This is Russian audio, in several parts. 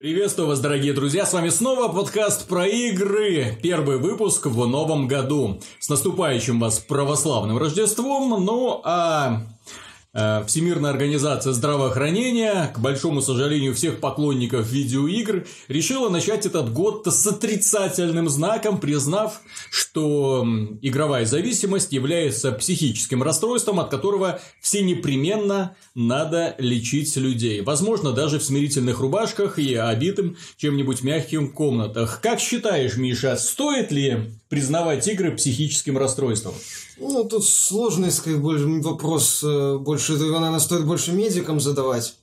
Приветствую вас, дорогие друзья, с вами снова подкаст про игры, первый выпуск в новом году. С наступающим вас православным Рождеством, ну а Всемирная организация здравоохранения, к большому сожалению всех поклонников видеоигр, решила начать этот год с отрицательным знаком, признав, что игровая зависимость является психическим расстройством, от которого все непременно надо лечить людей. Возможно, даже в смирительных рубашках и обитым чем-нибудь мягким комнатах. Как считаешь, Миша, стоит ли признавать игры психическим расстройством? Ну, тут сложный бы, вопрос. Э, больше, наверное, стоит больше медикам задавать.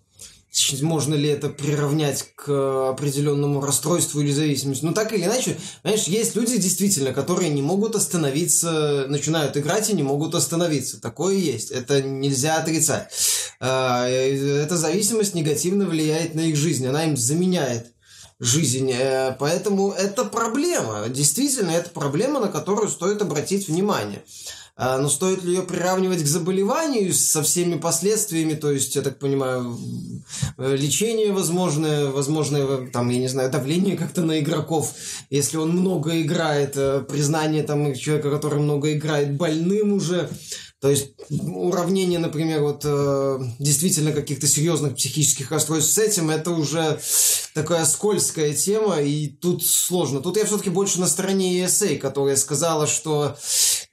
Можно ли это приравнять к определенному расстройству или зависимости? Ну, так или иначе, понимаешь, есть люди действительно, которые не могут остановиться, начинают играть и не могут остановиться. Такое есть. Это нельзя отрицать. Э, эта зависимость негативно влияет на их жизнь. Она им заменяет жизнь. Э, поэтому это проблема. Действительно, это проблема, на которую стоит обратить внимание. А, но стоит ли ее приравнивать к заболеванию со всеми последствиями, то есть, я так понимаю, лечение возможное, возможное, там, я не знаю, давление как-то на игроков, если он много играет, э, признание там человека, который много играет, больным уже, то есть уравнение, например, вот э, действительно каких-то серьезных психических расстройств с этим, это уже такая скользкая тема, и тут сложно. Тут я все-таки больше на стороне ESA, которая сказала, что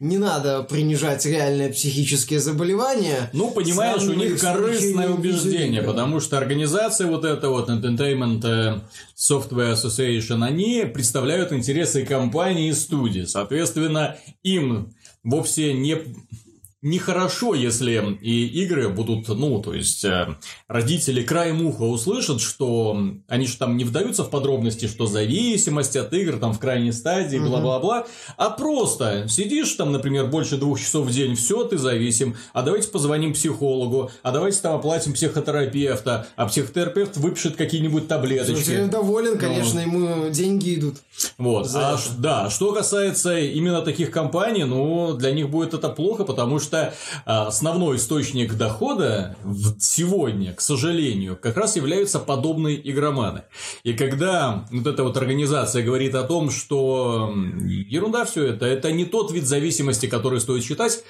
не надо принижать реальные психические заболевания. Ну, понимаешь, у них корыстное убеждение, потому что организация вот эта вот Entertainment э, Software Association, они представляют интересы компании и студии. Соответственно, им вовсе не нехорошо, если и игры будут, ну, то есть, э, родители краем уха услышат, что они же там не вдаются в подробности, что зависимость от игр там в крайней стадии, бла-бла-бла, а просто сидишь там, например, больше двух часов в день, все, ты зависим, а давайте позвоним психологу, а давайте там оплатим психотерапевта, а психотерапевт выпишет какие-нибудь таблеточки. Слушай, доволен, конечно, ну. ему деньги идут. Вот, а, да, что касается именно таких компаний, ну, для них будет это плохо, потому что что а, основной источник дохода сегодня, к сожалению, как раз являются подобные игроманы. И когда вот эта вот организация говорит о том, что ерунда все это, это не тот вид зависимости, который стоит считать,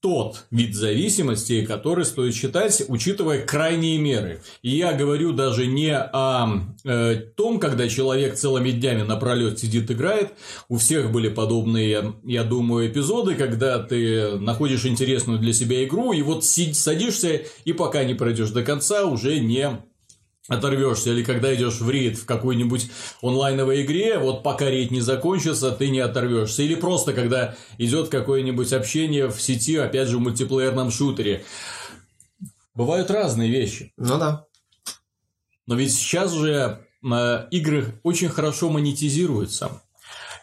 тот вид зависимости, который стоит считать, учитывая крайние меры. И я говорю даже не о э, том, когда человек целыми днями напролет сидит играет. У всех были подобные, я думаю, эпизоды, когда ты находишь интересную для себя игру, и вот садишься, и пока не пройдешь до конца, уже не оторвешься, или когда идешь в рейд в какой-нибудь онлайновой игре, вот пока рейд не закончится, ты не оторвешься. Или просто когда идет какое-нибудь общение в сети, опять же, в мультиплеерном шутере. Бывают разные вещи. Ну да. Но ведь сейчас же э, игры очень хорошо монетизируются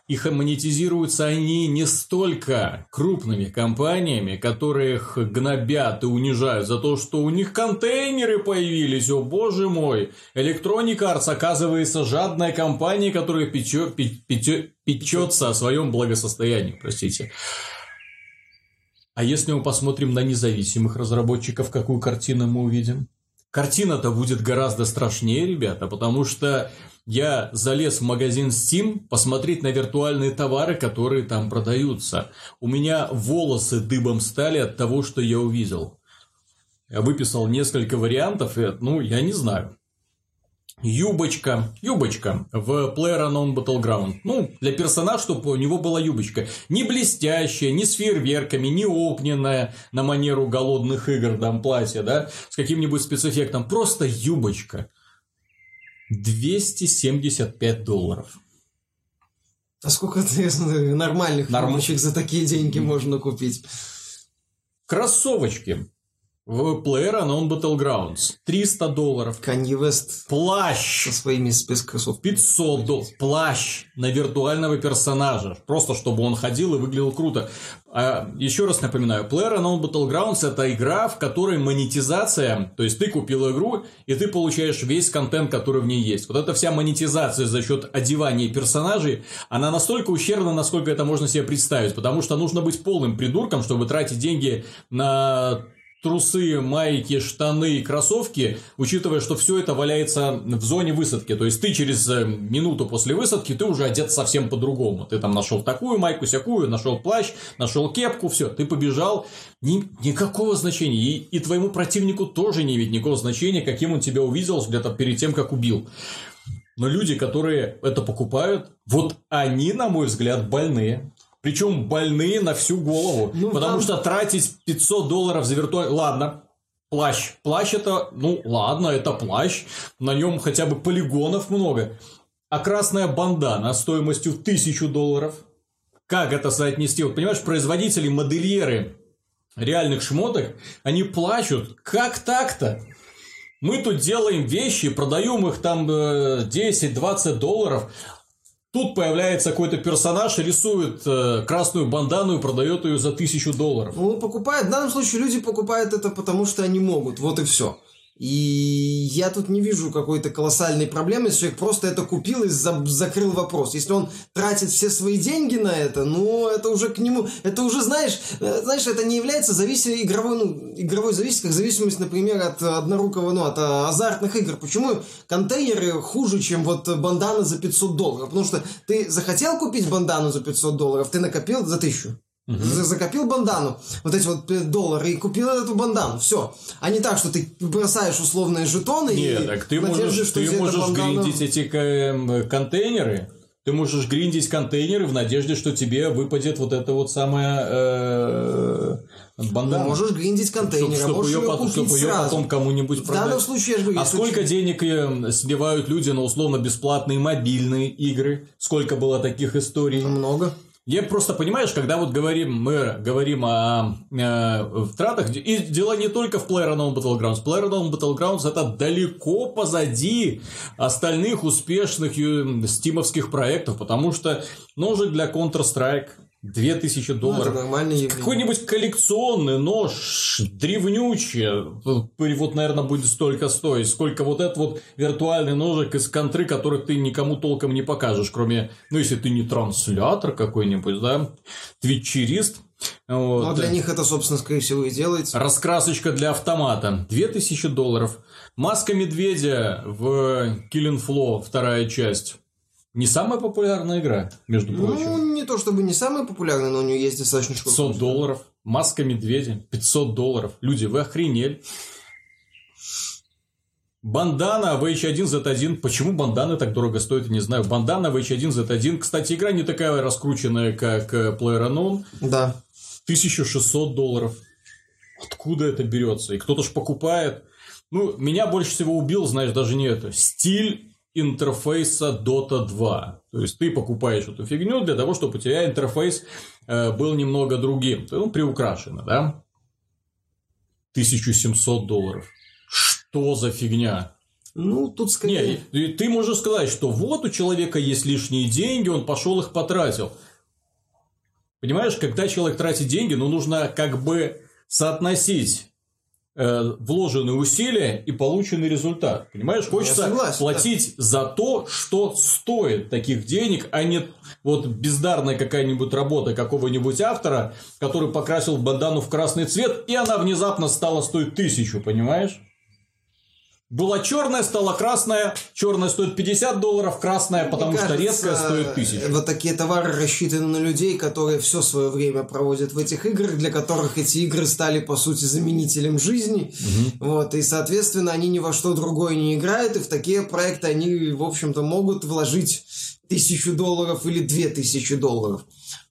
их монетизируются они не столько крупными компаниями, которых гнобят и унижают за то, что у них контейнеры появились, о боже мой. Electronic Arts оказывается жадная компания, которая печё, печё, печется о своем благосостоянии, простите. А если мы посмотрим на независимых разработчиков, какую картину мы увидим? Картина-то будет гораздо страшнее, ребята, потому что я залез в магазин Steam посмотреть на виртуальные товары, которые там продаются. У меня волосы дыбом стали от того, что я увидел. Я выписал несколько вариантов, и, ну, я не знаю. Юбочка, юбочка в PlayerUnknown Battleground. Ну, для персонажа, чтобы у него была юбочка. Не блестящая, не с фейерверками, не огненная на манеру голодных игр, там, платье, да, с каким-нибудь спецэффектом. Просто юбочка. 275 долларов. А сколько нормальных Норм... за такие деньги можно купить? Кроссовочки в PlayerUnknown Battlegrounds. 300 долларов. Kanye West. Плащ. Со своими спецкроссовками. 500 долларов. Плащ на виртуального персонажа. Просто чтобы он ходил и выглядел круто. А, еще раз напоминаю, PlayerUnknown Battlegrounds это игра, в которой монетизация, то есть ты купил игру, и ты получаешь весь контент, который в ней есть. Вот эта вся монетизация за счет одевания персонажей, она настолько ущербна, насколько это можно себе представить, потому что нужно быть полным придурком, чтобы тратить деньги на трусы, майки, штаны, кроссовки, учитывая, что все это валяется в зоне высадки. То есть ты через э, минуту после высадки ты уже одет совсем по-другому. Ты там нашел такую майку, всякую, нашел плащ, нашел кепку, все, ты побежал. Ни, никакого значения. И, и твоему противнику тоже не имеет никакого значения, каким он тебя увидел где-то перед тем, как убил. Но люди, которые это покупают, вот они, на мой взгляд, больные. Причем больные на всю голову. Ну, потому там... что тратить 500 долларов за виртуальный... Ладно, плащ. Плащ это, ну ладно, это плащ. На нем хотя бы полигонов много. А красная бандана стоимостью 1000 долларов. Как это соотнести? Вот понимаешь, производители, модельеры реальных шмоток, они плачут. Как так-то? Мы тут делаем вещи, продаем их там 10-20 э, долларов, Тут появляется какой-то персонаж, рисует э, красную бандану и продает ее за тысячу долларов. Ну, покупают. В данном случае люди покупают это потому, что они могут. Вот и все. И я тут не вижу какой-то колоссальной проблемы, если человек просто это купил и за закрыл вопрос. Если он тратит все свои деньги на это, ну, это уже к нему, это уже, знаешь, э, знаешь, это не является зависимой игровой, ну, игровой зависимостью, как зависимость, например, от однорукого, ну, от а, азартных игр. Почему контейнеры хуже, чем вот бандана за 500 долларов? Потому что ты захотел купить бандану за 500 долларов, ты накопил за 1000. Угу. Закопил бандану, вот эти вот доллары, и купил эту бандану. Все. А не так, что ты бросаешь условные жетоны Нет, и так ты надежды, можешь, ты можешь бандану... гриндить эти контейнеры. Ты можешь гриндить контейнеры в надежде, что тебе выпадет вот это вот самое э, бандана. Ну, можешь гриндить контейнеры, чтобы, можешь ее, потом, чтобы ее потом кому-нибудь продать. В данном случае, я же говорю, А сколько ты... денег э, сливают люди на условно-бесплатные мобильные игры? Сколько было таких историй? Много. Я просто, понимаешь, когда вот говорим, мы говорим о, э, тратах, и дело не только в PlayerUnknown Battlegrounds. PlayerUnknown Battlegrounds это далеко позади остальных успешных стимовских проектов, потому что ножик для Counter-Strike 2000 ну, долларов. Ну, нормальный Какой-нибудь коллекционный нож, древнючий, вот, наверное, будет столько стоить, сколько вот этот вот виртуальный ножик из контры, который ты никому толком не покажешь, кроме, ну, если ты не транслятор какой-нибудь, да, твитчерист. Вот. Ну, а для них это, собственно, скорее всего, и делается. Раскрасочка для автомата. 2000 долларов. Маска медведя в Killing Flow, вторая часть. Не самая популярная игра, между ну, прочим. Ну, не то чтобы не самая популярная, но у нее есть достаточно 500 долларов. Маска медведя. 500 долларов. Люди, вы охренели. Бандана в H1Z1. Почему банданы так дорого стоят, не знаю. Бандана в H1Z1. Кстати, игра не такая раскрученная, как э, PlayerUnknown. Да. 1600 долларов. Откуда это берется? И кто-то ж покупает. Ну, меня больше всего убил, знаешь, даже не это. Стиль интерфейса Dota 2. То есть ты покупаешь эту фигню для того, чтобы у тебя интерфейс э, был немного другим. Ну, приукрашено, да? 1700 долларов. Что за фигня? Ну, тут скорее... Не, ты можешь сказать, что вот у человека есть лишние деньги, он пошел их потратил. Понимаешь, когда человек тратит деньги, ну, нужно как бы соотносить вложенные усилия и полученный результат. Понимаешь, хочется согласен, платить да. за то, что стоит таких денег, а не вот бездарная какая-нибудь работа какого-нибудь автора, который покрасил бандану в красный цвет, и она внезапно стала стоить тысячу, понимаешь? Была черная, стала красная. Черная стоит 50 долларов, красная, потому Мне что кажется, редкая стоит 1000. Вот такие товары рассчитаны на людей, которые все свое время проводят в этих играх, для которых эти игры стали, по сути, заменителем жизни. Угу. Вот, и, соответственно, они ни во что другое не играют, и в такие проекты они, в общем-то, могут вложить тысячу долларов или две тысячи долларов.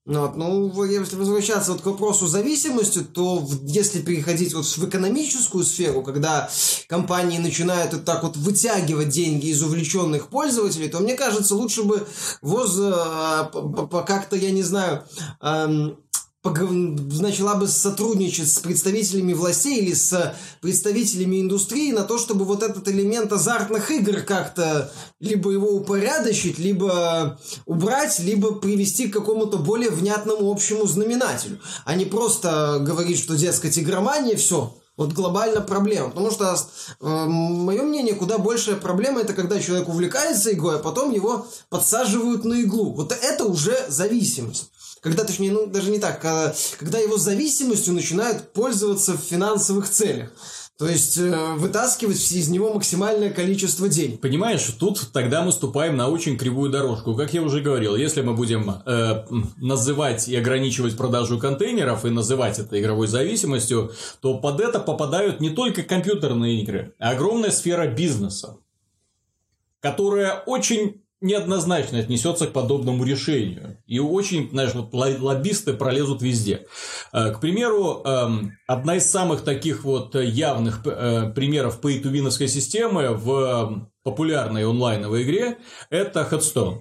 Ну. Ну, если возвращаться вот к вопросу зависимости, то если переходить вот в экономическую сферу, когда компании начинают вот так вот вытягивать деньги из увлеченных пользователей, то мне кажется, лучше бы ВОЗ э, как-то, я не знаю, эм, начала бы сотрудничать с представителями властей или с представителями индустрии на то, чтобы вот этот элемент азартных игр как-то либо его упорядочить, либо убрать, либо привести к какому-то более внятному общему знаменателю, а не просто говорить, что, дескать, игромания, все, вот глобально проблема. Потому что, э, мое мнение, куда большая проблема это когда человек увлекается игрой, а потом его подсаживают на иглу. Вот это уже зависимость когда, точнее, ну, даже не так, когда, когда его зависимостью начинают пользоваться в финансовых целях. То есть э, вытаскивать из него максимальное количество денег. Понимаешь, тут тогда мы ступаем на очень кривую дорожку. Как я уже говорил, если мы будем э, называть и ограничивать продажу контейнеров и называть это игровой зависимостью, то под это попадают не только компьютерные игры, а огромная сфера бизнеса, которая очень неоднозначно отнесется к подобному решению. И очень, знаешь, вот лоббисты пролезут везде. Э, к примеру, эм, одна из самых таких вот явных э, примеров pay системы в популярной онлайновой игре – это Headstone.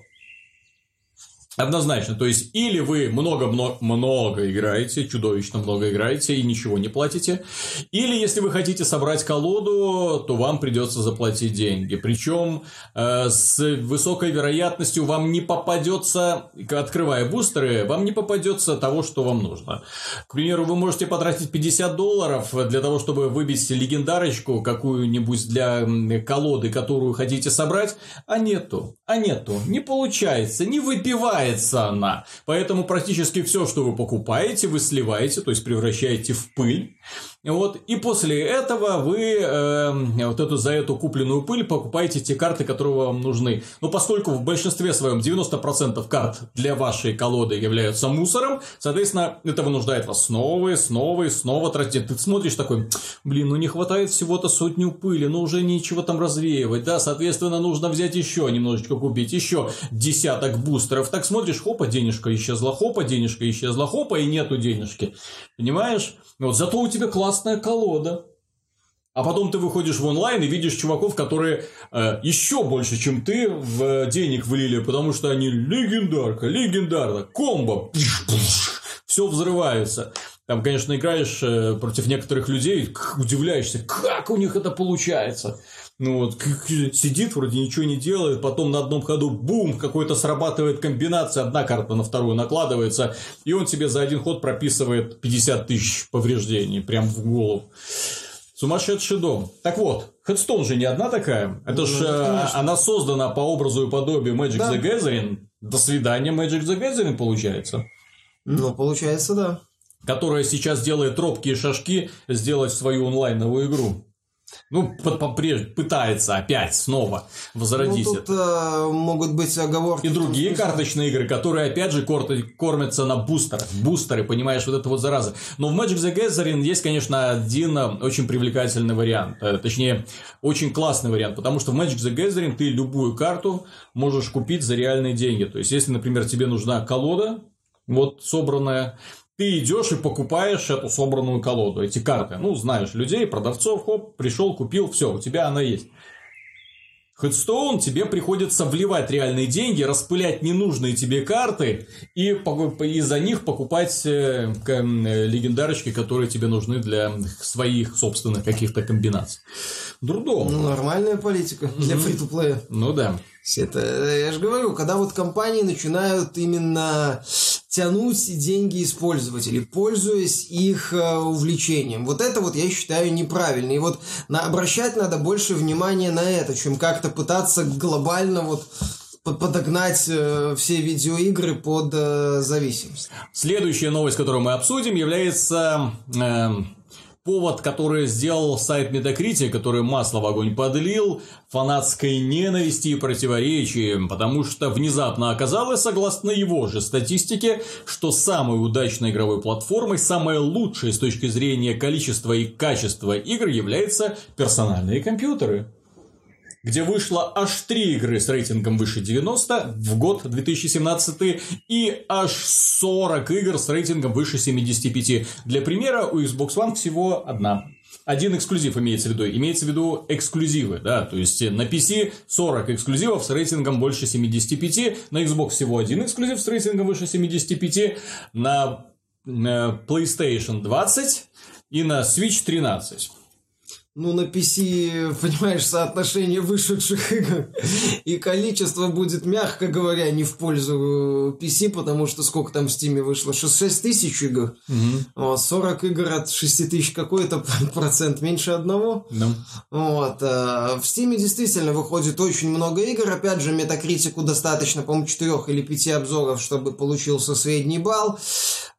Однозначно, то есть или вы много-много играете, чудовищно много играете и ничего не платите, или если вы хотите собрать колоду, то вам придется заплатить деньги. Причем э, с высокой вероятностью вам не попадется, открывая бустеры, вам не попадется того, что вам нужно. К примеру, вы можете потратить 50 долларов для того, чтобы выбить легендарочку какую-нибудь для колоды, которую хотите собрать, а нету, а нету, не получается, не выпивай сливается она. Поэтому практически все, что вы покупаете, вы сливаете, то есть превращаете в пыль. Вот, и после этого вы э, вот эту, за эту купленную пыль покупаете те карты, которые вам нужны. Но поскольку в большинстве своем 90% карт для вашей колоды являются мусором, соответственно, это вынуждает вас снова и снова и снова тратить. Ты смотришь такой, блин, ну не хватает всего-то сотню пыли, ну уже нечего там развеивать, да, соответственно, нужно взять еще немножечко купить, еще десяток бустеров. Так смотришь, хопа, денежка исчезла, хопа, денежка исчезла, хопа, и нету денежки. Понимаешь? Вот зато у тебя классная колода. А потом ты выходишь в онлайн и видишь чуваков, которые э, еще больше, чем ты, в денег влили, потому что они легендарка, легендарно, комбо, все взрывается. Там, конечно, играешь э, против некоторых людей, удивляешься, как у них это получается. Ну вот, сидит, вроде ничего не делает, потом на одном ходу бум, какой-то срабатывает комбинация, одна карта на вторую накладывается, и он тебе за один ход прописывает 50 тысяч повреждений прям в голову. Сумасшедший дом. Так вот, Headstone же не одна такая. Это ну, же э, она создана по образу и подобию Magic да. the Gathering. До свидания, Magic the Gathering получается. Ну, получается, да. Которая сейчас делает робкие шажки сделать свою онлайновую игру. Ну, пытается опять снова возродить ну, тут, это. Э, могут быть оговорки. И другие карточные игры, которые опять же кормятся на бустерах. Бустеры, понимаешь, вот это вот зараза. Но в Magic the Gathering есть, конечно, один э, очень привлекательный вариант. Э, точнее, очень классный вариант. Потому что в Magic the Gathering ты любую карту можешь купить за реальные деньги. То есть, если, например, тебе нужна колода, вот собранная, ты идешь и покупаешь эту собранную колоду, эти карты. Ну, знаешь людей, продавцов, хоп, пришел, купил, все, у тебя она есть. Хедстоун тебе приходится вливать реальные деньги, распылять ненужные тебе карты и, и за них покупать э, легендарочки, которые тебе нужны для своих собственных каких-то комбинаций. Дурдом. Ну, нормальная политика для фри-то-плея. Ну да. Это, я же говорю, когда вот компании начинают именно тянуть деньги из пользователей, пользуясь их э, увлечением. Вот это вот я считаю неправильно. И вот на, обращать надо больше внимания на это, чем как-то пытаться глобально вот подогнать э, все видеоигры под э, зависимость. Следующая новость, которую мы обсудим, является э, повод, который сделал сайт Metacritic, который масло в огонь подлил, фанатской ненависти и противоречий, потому что внезапно оказалось, согласно его же статистике, что самой удачной игровой платформой, самой лучшей с точки зрения количества и качества игр являются персональные компьютеры где вышло аж три игры с рейтингом выше 90 в год 2017 и аж 40 игр с рейтингом выше 75. Для примера, у Xbox One всего одна. Один эксклюзив имеется в виду. Имеется в виду эксклюзивы, да, то есть на PC 40 эксклюзивов с рейтингом больше 75, на Xbox всего один эксклюзив с рейтингом выше 75, на PlayStation 20 и на Switch 13. Ну, на PC, понимаешь, соотношение вышедших игр и количество будет, мягко говоря, не в пользу PC, потому что сколько там в Steam вышло? 6 тысяч игр. Угу. 40 игр от 6 тысяч какой-то процент меньше одного. Да. Вот. А в Steam действительно выходит очень много игр. Опять же, метакритику достаточно, по-моему, 4 или 5 обзоров, чтобы получился средний балл.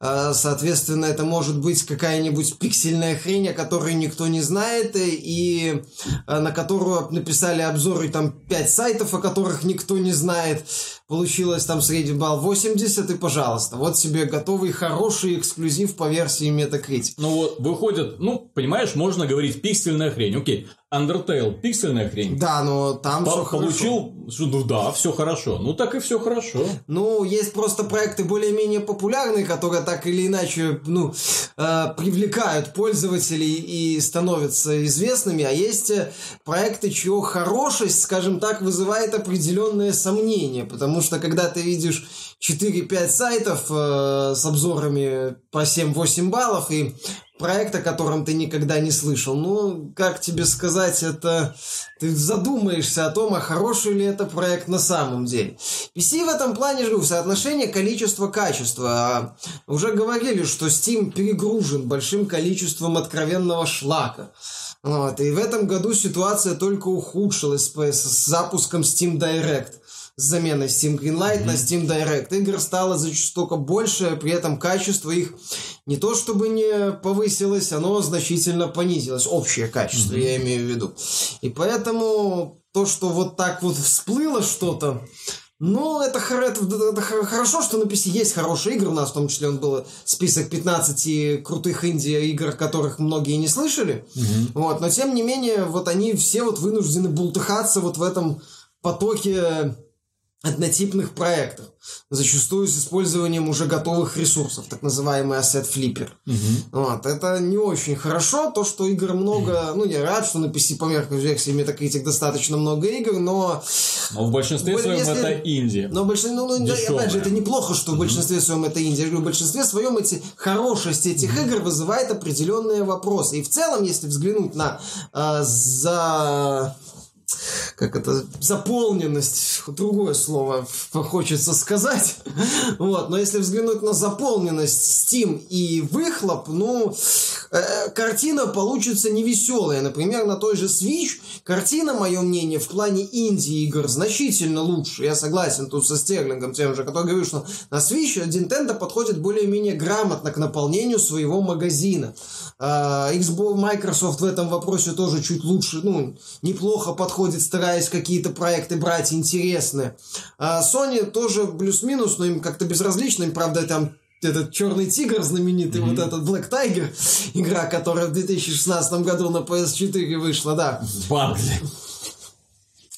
А, соответственно, это может быть какая-нибудь пиксельная хрень, о которой никто не знает, и э, на которую написали обзоры там 5 сайтов, о которых никто не знает. Получилось там средний балл 80, и пожалуйста, вот себе готовый хороший эксклюзив по версии Metacritic. Ну вот, выходит, ну, понимаешь, можно говорить пиксельная хрень, окей. Undertale пиксельная хрень. Да, но там все Получил, хорошо. ну да, все хорошо. Ну так и все хорошо. Ну, есть просто проекты более-менее популярные, которые так или иначе, ну, э, привлекают пользователей и становятся известными, а есть э, проекты, чье хорошесть, скажем так, вызывает определенные сомнения, потому что когда ты видишь 4-5 сайтов э, с обзорами по 7-8 баллов и проект, о котором ты никогда не слышал. Ну, как тебе сказать, это ты задумаешься о том, а хороший ли это проект на самом деле. PC в этом плане, же в соотношении количество-качество. А уже говорили, что Steam перегружен большим количеством откровенного шлака. Вот, и в этом году ситуация только ухудшилась с запуском Steam Direct с заменой Steam Greenlight mm-hmm. на Steam Direct. Игр стало зачастую больше, при этом качество их не то чтобы не повысилось, оно значительно понизилось. Общее качество, mm-hmm. я имею в виду. И поэтому то, что вот так вот всплыло что-то, ну, это, это, это хорошо, что на PC есть хорошие игры. У нас в том числе он был список 15 крутых инди-игр, которых многие не слышали. Угу. Вот, но тем не менее, вот они все вот вынуждены бултыхаться вот в этом потоке однотипных проектов, зачастую с использованием уже готовых ресурсов, так называемый asset flipper. Угу. Вот, это не очень хорошо, то, что игр много, ну, я рад, что на PC по меркам версии Metacritic достаточно много игр, но... Но в большинстве своем если... это инди. Но в большинстве, ну, ну опять же, это неплохо, что в большинстве своем это инди. Я говорю, в большинстве своем эти хорошесть этих игр вызывает определенные вопросы. И в целом, если взглянуть на э, за как это, заполненность, другое слово хочется сказать. Вот, но если взглянуть на заполненность Steam и выхлоп, ну, э, картина получится невеселая. Например, на той же Switch картина, мое мнение, в плане инди-игр значительно лучше. Я согласен тут со Стерлингом тем же, который говорит, что на Switch Nintendo подходит более-менее грамотно к наполнению своего магазина. Э, Xbox Microsoft в этом вопросе тоже чуть лучше, ну, неплохо подходит, стараясь какие-то проекты брать интересные. А Sony тоже плюс-минус, но им как-то безразлично, им, правда, там этот черный тигр знаменитый, mm-hmm. вот этот Black Tiger, игра, которая в 2016 году на PS4 вышла, да. Багли.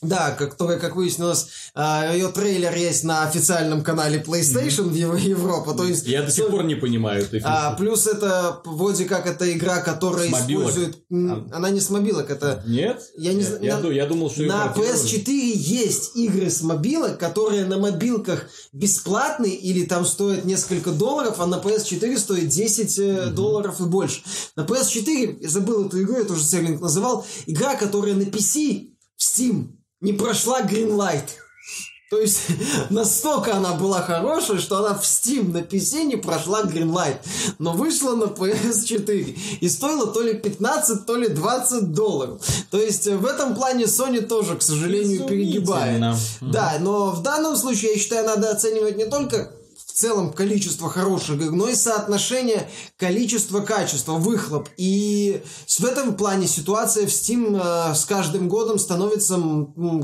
Да, которая, как выяснилось, а, ее трейлер есть на официальном канале PlayStation mm-hmm. в Европа. То есть, Я до сих пор не понимаю этой а, Плюс это вроде как это игра, которая использует... А... Она не с мобилок, это... Нет? Я, не... Нет. Я, на... я думал, что... На PS4 есть игры с мобилок, которые на мобилках бесплатные или там стоят несколько долларов, а на PS4 стоит 10 mm-hmm. долларов и больше. На PS4, я забыл эту игру, я тоже Серлинг называл, игра, которая на PC в Steam не прошла Greenlight. То есть настолько она была хорошая, что она в Steam на PC не прошла Greenlight, но вышла на PS4 и стоила то ли 15, то ли 20 долларов. То есть в этом плане Sony тоже, к сожалению, перегибает. Да, но в данном случае я считаю, надо оценивать не только целом количество хороших игр, но и соотношение количества-качества, выхлоп. И в этом плане ситуация в Steam э, с каждым годом становится,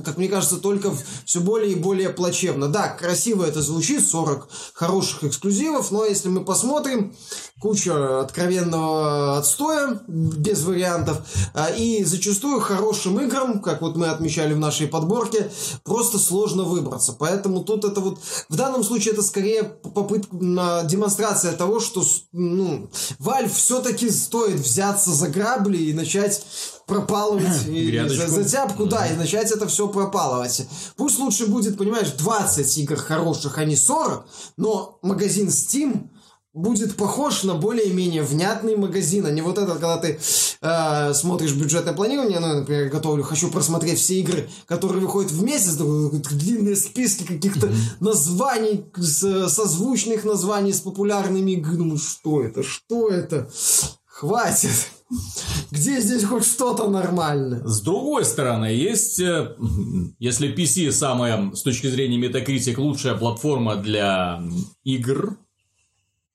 как мне кажется, только все более и более плачевно. Да, красиво это звучит, 40 хороших эксклюзивов, но если мы посмотрим, куча откровенного отстоя, без вариантов, э, и зачастую хорошим играм, как вот мы отмечали в нашей подборке, просто сложно выбраться. Поэтому тут это вот, в данном случае это скорее попытка, демонстрация того, что ну, Valve все-таки стоит взяться за грабли и начать пропалывать и за, за тяпку, да, и начать это все пропалывать. Пусть лучше будет, понимаешь, 20 игр хороших, а не 40, но магазин Steam будет похож на более-менее внятный магазин, а не вот этот, когда ты э, смотришь бюджетное планирование, ну, например, готовлю, хочу просмотреть все игры, которые выходят в месяц, длинные списки каких-то mm-hmm. названий, с, созвучных названий с популярными играми. Думаю, что это, что это? Хватит. Где здесь хоть что-то нормальное? С другой стороны, есть, э, если PC самая, с точки зрения Metacritic, лучшая платформа для игр,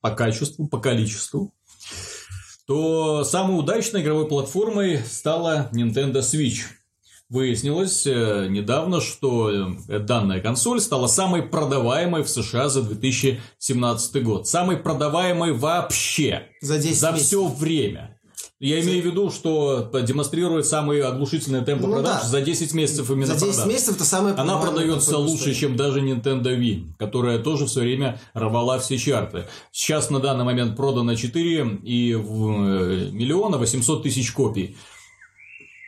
по качеству, по количеству, то самой удачной игровой платформой стала Nintendo Switch. Выяснилось э, недавно, что э, данная консоль стала самой продаваемой в США за 2017 год. Самой продаваемой вообще. За 10 За месяцев. все время. Я имею в виду, что демонстрирует самые оглушительные темпы Ну продаж да. за 10 месяцев именно За 10 продаж. месяцев это самое Она продается лучше, чем даже Nintendo Wii, которая тоже все время рвала все чарты. Сейчас на данный момент продано 4 и в, э, миллиона 800 тысяч копий.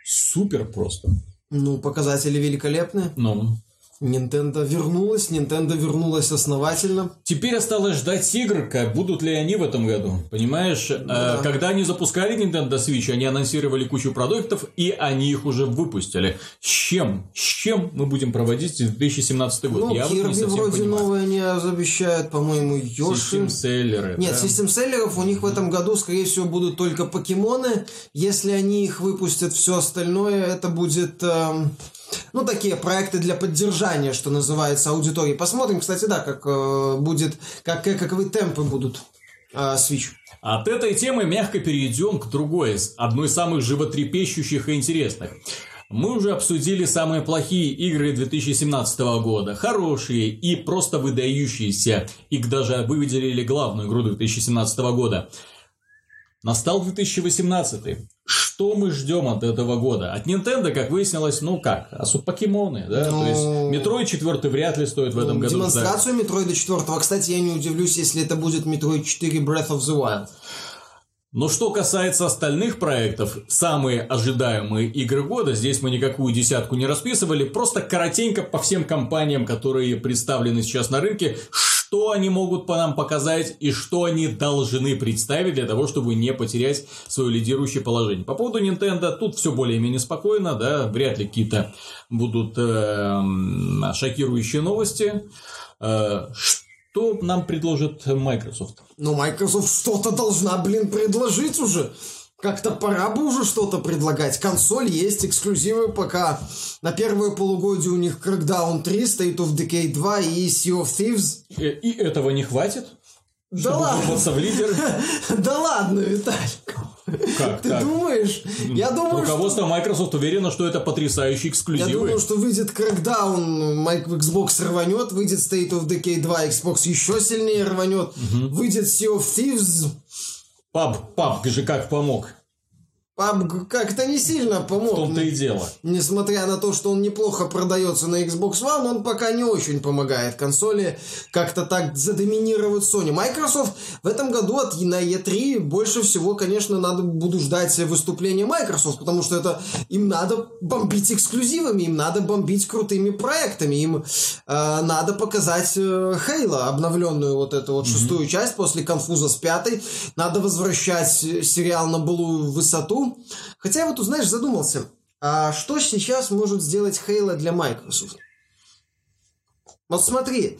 Супер просто. Ну, показатели великолепные. Ну, Nintendo вернулась, Nintendo вернулась основательно. Теперь осталось ждать игр, как будут ли они в этом году. Понимаешь, Ну да. когда они запускали Nintendo Switch, они анонсировали кучу продуктов, и они их уже выпустили. С чем? С чем мы будем проводить 2017 год? Ну, Я вот не вроде понимаю. новое не обещают, по-моему, Йоши. Систем-селлеры. Нет, да. систем-селлеров у них в этом году, скорее всего, будут только покемоны. Если они их выпустят, все остальное, это будет... эм, ну, такие проекты для поддержания, что называется, аудитории. Посмотрим, кстати, да, как э, будет, как, как- каковы темпы будут э, Switch. От этой темы мягко перейдем к другой, одной из самых животрепещущих и интересных. Мы уже обсудили самые плохие игры 2017 года, хорошие и просто выдающиеся, и даже выделили главную игру 2017 года. Настал 2018. Что мы ждем от этого года? От Nintendo, как выяснилось, ну как, особо покемоны, да? Ну, То есть, Metroid 4 вряд ли стоит в этом Ну, году. Демонстрацию Метроида 4. Кстати, я не удивлюсь, если это будет Metroid 4 Breath of the Wild. Но что касается остальных проектов, самые ожидаемые игры года, здесь мы никакую десятку не расписывали, просто коротенько по всем компаниям, которые представлены сейчас на рынке, что они могут по нам показать и что они должны представить для того, чтобы не потерять свое лидирующее положение. По поводу Nintendo тут все более-менее спокойно, да, вряд ли какие-то будут эм, шокирующие новости. Э, что нам предложит Microsoft? Но Microsoft что-то должна, блин, предложить уже. Как-то пора бы уже что-то предлагать. Консоль есть, эксклюзивы пока. На первое полугодие у них Crackdown 3, State of Decay 2 и Sea of Thieves. Э, И этого не хватит? Да ладно, в лидеры? да ладно, Виталик. Как Ты так? думаешь? Я думаю, что... Руководство Microsoft уверено, что это потрясающие Я эксклюзивы. думаю, что выйдет Crackdown, Xbox рванет, выйдет State of Decay 2, Xbox еще сильнее рванет, выйдет Sea of Thieves, Паб, паб же как помог. Как-то не сильно В помог. том-то и дело. Несмотря на то, что он неплохо продается на Xbox One, он пока не очень помогает консоли как-то так задоминировать Sony. Microsoft в этом году от на E3 больше всего, конечно, надо буду ждать выступления Microsoft, потому что это им надо бомбить эксклюзивами, им надо бомбить крутыми проектами, им э, надо показать э, Halo, обновленную вот эту вот шестую часть после конфуза с пятой, надо возвращать э, сериал на былую высоту. Хотя я вот, знаешь, задумался, а что сейчас может сделать Halo для Microsoft? Вот смотри,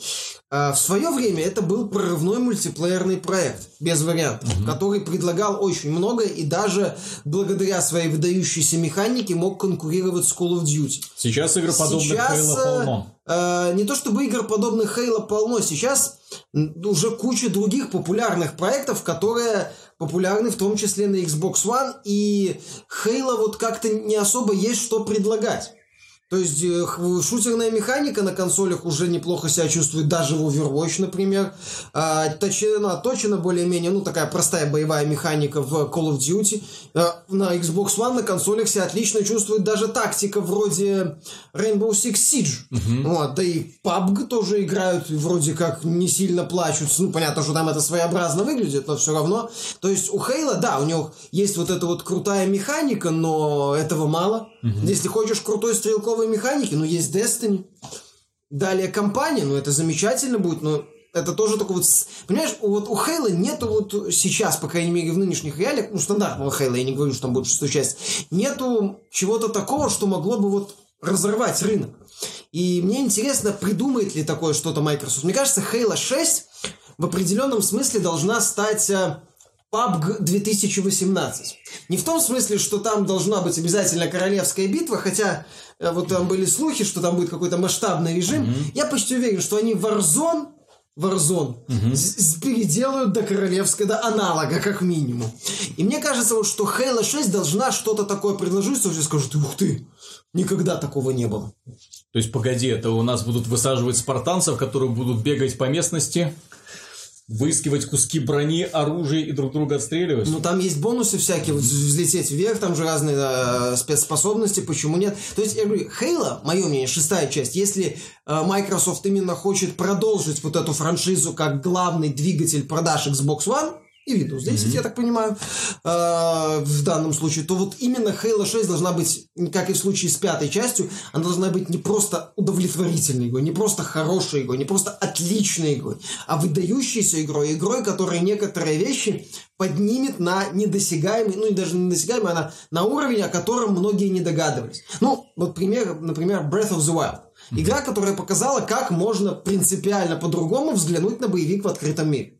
а, в свое время это был прорывной мультиплеерный проект, без вариантов, который предлагал очень много и даже благодаря своей выдающейся механике мог конкурировать с Call of Duty. Сейчас игр подобных Сейчас, Halo э, полно. э, не то чтобы игр подобных Halo полно, сейчас уже куча других популярных проектов, которые популярны в том числе на Xbox One, и Halo вот как-то не особо есть что предлагать. То есть э, шутерная механика на консолях уже неплохо себя чувствует, даже в Overwatch, например. Точена, точена более-менее, ну, такая простая боевая механика в Call of Duty. А, на Xbox One на консолях себя отлично чувствует даже тактика вроде Rainbow Six Siege. Вот, да и PUBG тоже играют, вроде как не сильно плачут. Ну, понятно, что там это своеобразно выглядит, но все равно. То есть у Хейла, да, у него есть вот эта вот крутая механика, но этого мало. Если хочешь крутой стрелковой механики, ну, есть Destiny. Далее компания, ну, это замечательно будет, но это тоже такой вот... Понимаешь, вот у Хейла нету вот сейчас, по крайней мере, в нынешних реалиях, ну, стандартного Хейла, я не говорю, что там будет шестая часть, нету чего-то такого, что могло бы вот разорвать рынок. И мне интересно, придумает ли такое что-то Microsoft. Мне кажется, Halo 6 в определенном смысле должна стать PUBG э, 2018. Не в том смысле, что там должна быть обязательно королевская битва, хотя э, вот там были слухи, что там будет какой-то масштабный режим. Mm-hmm. Я почти уверен, что они Warzone Warzone mm-hmm. переделают до королевской, до аналога, как минимум. И мне кажется, вот, что Halo 6 должна что-то такое предложить, что все скажут, ух ты, никогда такого не было. То есть, погоди, это у нас будут высаживать спартанцев, которые будут бегать по местности, выискивать куски брони, оружия и друг друга отстреливать. Ну, там есть бонусы всякие, взлететь вверх, там же разные э, спецспособности, почему нет? То есть, я говорю, Halo, мое мнение, шестая часть, если э, Microsoft именно хочет продолжить вот эту франшизу как главный двигатель продаж Xbox One, и Windows 10, mm-hmm. я так понимаю, э, в данном случае, то вот именно Halo 6 должна быть, как и в случае с пятой частью, она должна быть не просто удовлетворительной игрой, не просто хорошей игрой, не просто отличной игрой, а выдающейся игрой, игрой, которая некоторые вещи поднимет на недосягаемый, ну и даже не недосягаемый, а на, на уровень, о котором многие не догадывались. Ну, вот пример, например, Breath of the Wild. Игра, которая показала, как можно принципиально по-другому взглянуть на боевик в открытом мире.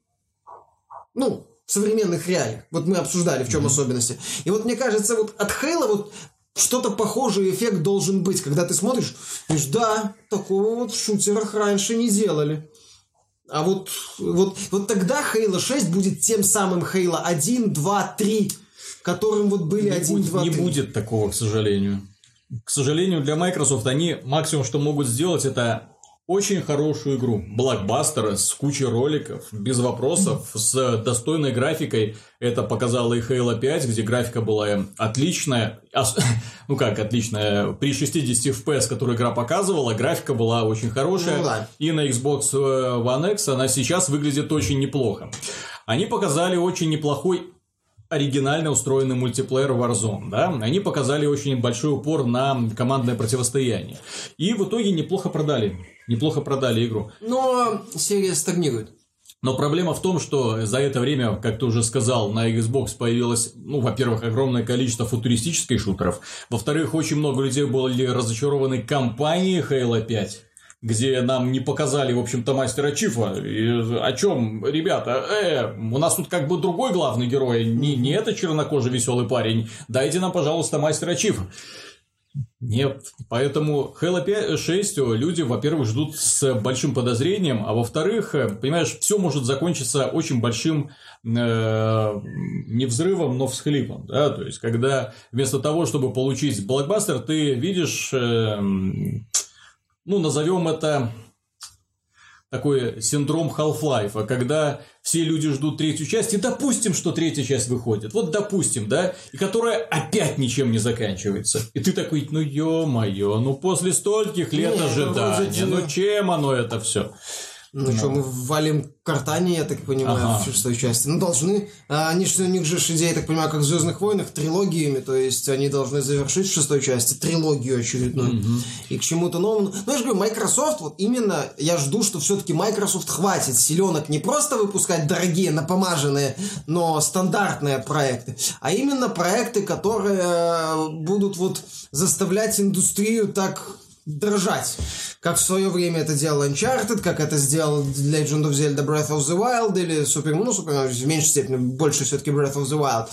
Ну, современных реалиях. Вот мы обсуждали, в чем mm-hmm. особенности. И вот мне кажется, вот от Хейла вот что-то похожий эффект должен быть, когда ты смотришь, говоришь, да, такого вот в шутерах раньше не делали. А вот, вот, вот тогда Halo 6 будет тем самым Halo 1, 2, 3, которым вот были не 1, будет, 2, 3. Не будет такого, к сожалению. К сожалению, для Microsoft они максимум, что могут сделать, это очень хорошую игру. Блокбастер с кучей роликов, без вопросов, с достойной графикой. Это показало и Halo 5, где графика была отличная. Ну как отличная? При 60 FPS, которую игра показывала, графика была очень хорошая. Ну, да. И на Xbox One X она сейчас выглядит очень неплохо. Они показали очень неплохой оригинально устроенный мультиплеер Warzone, да, они показали очень большой упор на командное противостояние. И в итоге неплохо продали, неплохо продали игру. Но серия стагнирует. Но проблема в том, что за это время, как ты уже сказал, на Xbox появилось, ну, во-первых, огромное количество футуристических шутеров, во-вторых, очень много людей были разочарованы компанией Halo 5 где нам не показали, в общем-то, мастера Чифа. И о чем, ребята, э, у нас тут как бы другой главный герой, не, не это чернокожий веселый парень. Дайте нам, пожалуйста, мастера Чифа. Нет, поэтому Halo 5, 6 люди, во-первых, ждут с большим подозрением, а во-вторых, понимаешь, все может закончиться очень большим э, не взрывом, но всхлипом, да, то есть, когда вместо того, чтобы получить блокбастер, ты видишь э, ну, назовем это такой синдром Half-Life, когда все люди ждут третью часть, и допустим, что третья часть выходит. Вот допустим, да, и которая опять ничем не заканчивается. И ты такой, ну ё-моё, ну после стольких лет Нет, ожидания, ну чем оно это все? Ну, что, мы валим картане, я так понимаю, ага. в шестой части. Ну, должны. А они же, у них же идея, я так понимаю, как в Звездных войнах, трилогиями, то есть они должны завершить в шестой части трилогию очередную. Угу. И к чему-то новому. Ну, я же говорю, Microsoft, вот именно я жду, что все-таки Microsoft хватит силенок не просто выпускать дорогие, напомаженные, но стандартные проекты, а именно проекты, которые э, будут вот заставлять индустрию так дрожать. Как в свое время это делал Uncharted, как это сделал Legend of Zelda Breath of the Wild или Super, ну, Super, в меньшей степени, больше все-таки Breath of the Wild.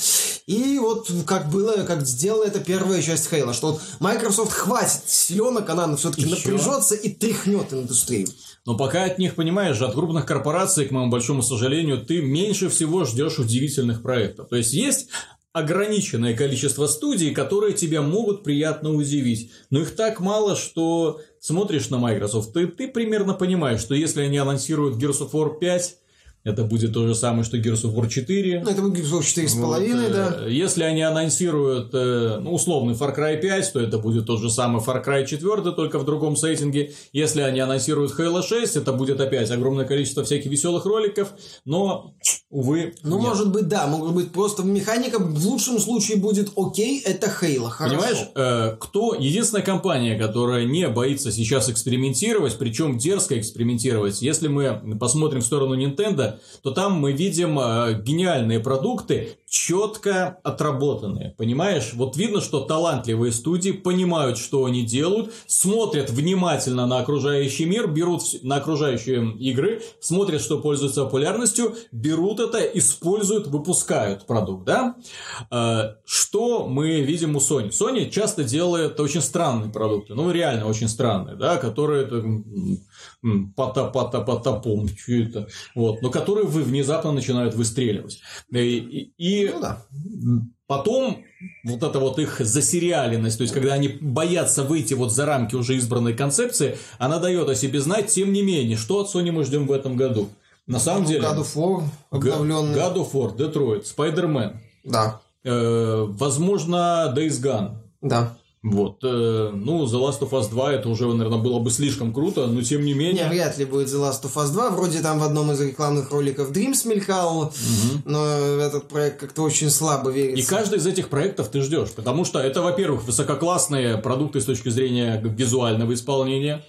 И вот как было, как сделала это первая часть Хейла, что вот Microsoft хватит силенок, она все-таки напряжется и тряхнет индустрию. Но пока от них, понимаешь, от крупных корпораций, к моему большому сожалению, ты меньше всего ждешь удивительных проектов. То есть есть ограниченное количество студий, которые тебя могут приятно удивить. Но их так мало, что смотришь на Microsoft, ты, ты примерно понимаешь, что если они анонсируют Gears of War 5, это будет то же самое, что Gears of War 4. Ну, это будет Gears of War 4,5, вот, да. Э, если они анонсируют э, ну, условный Far Cry 5, то это будет тот же самый Far Cry 4, только в другом сеттинге. Если они анонсируют Halo 6, это будет опять огромное количество всяких веселых роликов, но Увы. Ну, нет. может быть, да, может быть, просто механика в лучшем случае будет окей, это Хейла, хорошо. Понимаешь, э, кто единственная компания, которая не боится сейчас экспериментировать, причем дерзко экспериментировать. Если мы посмотрим в сторону Nintendo, то там мы видим э, гениальные продукты, четко отработанные. Понимаешь? Вот видно, что талантливые студии понимают, что они делают, смотрят внимательно на окружающий мир, берут на окружающие игры, смотрят, что пользуется популярностью, берут это, используют, выпускают продукт, да? Э, Что мы видим у Sony? Sony часто делает очень странные продукты, ну реально очень странные, да, которые это, м, м, пота-пота-потопом, что это, вот, но которые вы внезапно начинают выстреливать. И, и- и Ну да. Потом вот эта вот их засериаленность, то есть когда они боятся выйти вот за рамки уже избранной концепции, она дает о себе знать, тем не менее, что от Sony мы ждем в этом году. На самом Ну, деле, God of War обновленный. God of War, Detroit, Spider-Man, Да, э, возможно, Days Gone. да. Вот, э, ну, The Last of Us 2 это уже, наверное, было бы слишком круто, но тем не Не, менее. вряд ли будет The Last of Us 2. Вроде там в одном из рекламных роликов Dreams мелькал, но этот проект как-то очень слабо верится. И каждый из этих проектов ты ждешь, потому что это, во-первых, высококлассные продукты с точки зрения визуального исполнения.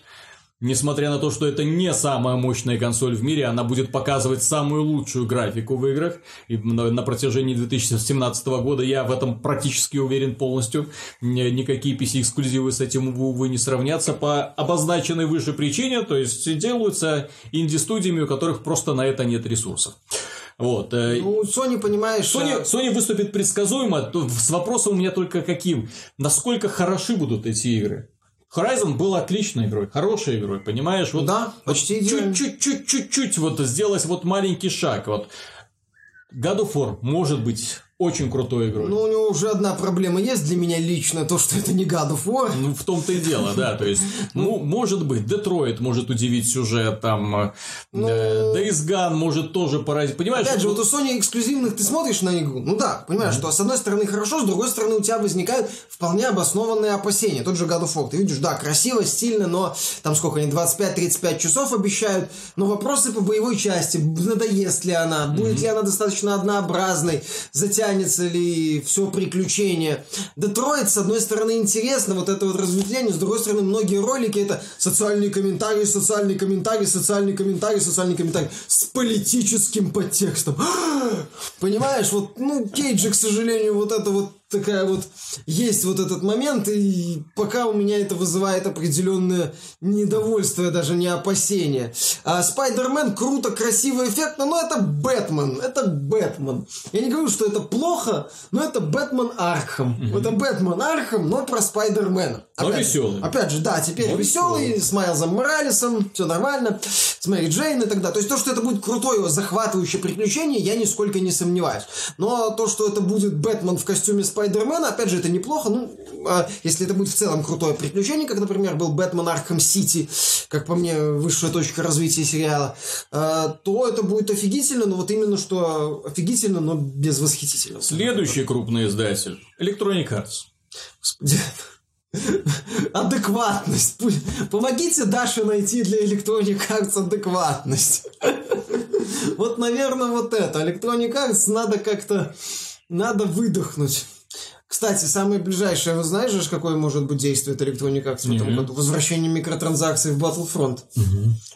Несмотря на то, что это не самая мощная консоль в мире, она будет показывать самую лучшую графику в играх. И на, протяжении 2017 года я в этом практически уверен полностью. Ни- Никакие PC-эксклюзивы с этим, увы, не сравнятся по обозначенной выше причине. То есть, делаются инди-студиями, у которых просто на это нет ресурсов. Вот. э, Ну, Sony, понимаешь... Sony, э, Sony выступит предсказуемо, с вопросом у меня только каким. Насколько хороши будут эти игры? Horizon был отличной игрой, хорошей игрой, понимаешь? Вот, Да, почти вот идеально. чуть-чуть, чуть-чуть вот сделать вот маленький шаг. Вот God of War может быть очень крутой игрой. Ну, у него уже одна проблема есть для меня лично, то, что это не God of War. Ну, в том-то и дело, да. То есть, ну, может быть, Детройт может удивить сюжетом, э, Ну, Days Gone может тоже поразить. Понимаешь? Опять же, вот у Sony эксклюзивных ты смотришь на игру, ну да, понимаешь, что с одной стороны хорошо, с другой стороны у тебя возникают вполне обоснованные опасения. Тот же God of War, ты видишь, да, красиво, стильно, но там сколько они, 25-35 часов обещают, но вопросы по боевой части, надоест ли она, будет ли она достаточно однообразной, затянется ли все приключение. Детройт, с одной стороны, интересно, вот это вот разветвление, с другой стороны, многие ролики это социальные комментарии, социальные комментарии, социальные комментарии, социальные комментарии с политическим подтекстом. Понимаешь, вот, ну, Кейджи, к сожалению, вот это вот такая вот есть вот этот момент, и пока у меня это вызывает определенное недовольство, даже не опасение. А Спайдермен круто, красиво, эффектно, но это Бэтмен, это Бэтмен. Я не говорю, что это плохо, но это Бэтмен Arkham. Это Бэтмен Arkham, но про Спайдермена. Но Опять- веселый. Опять же, да, теперь Но веселый, с Майлзом Моралесом, все нормально, с Мэри Джейн и так далее. То есть то, что это будет крутое, захватывающее приключение, я нисколько не сомневаюсь. Но то, что это будет Бэтмен в костюме Спайдермена, опять же, это неплохо. Ну, а, если это будет в целом крутое приключение, как, например, был Бэтмен Arkham City, как по мне, высшая точка развития сериала, а, то это будет офигительно, но вот именно что офигительно, но без восхитительного. Следующий крупный издатель Electronic Arts. Господи. Адекватность. Помогите Даше найти для Electronic Arts адекватность. Вот, наверное, вот это. Electronic Arts надо как-то... Надо выдохнуть. Кстати, самое ближайшее, вы знаете, же, какое может быть действие от Electronic Arts в этом году? Возвращение микротранзакций в Battlefront.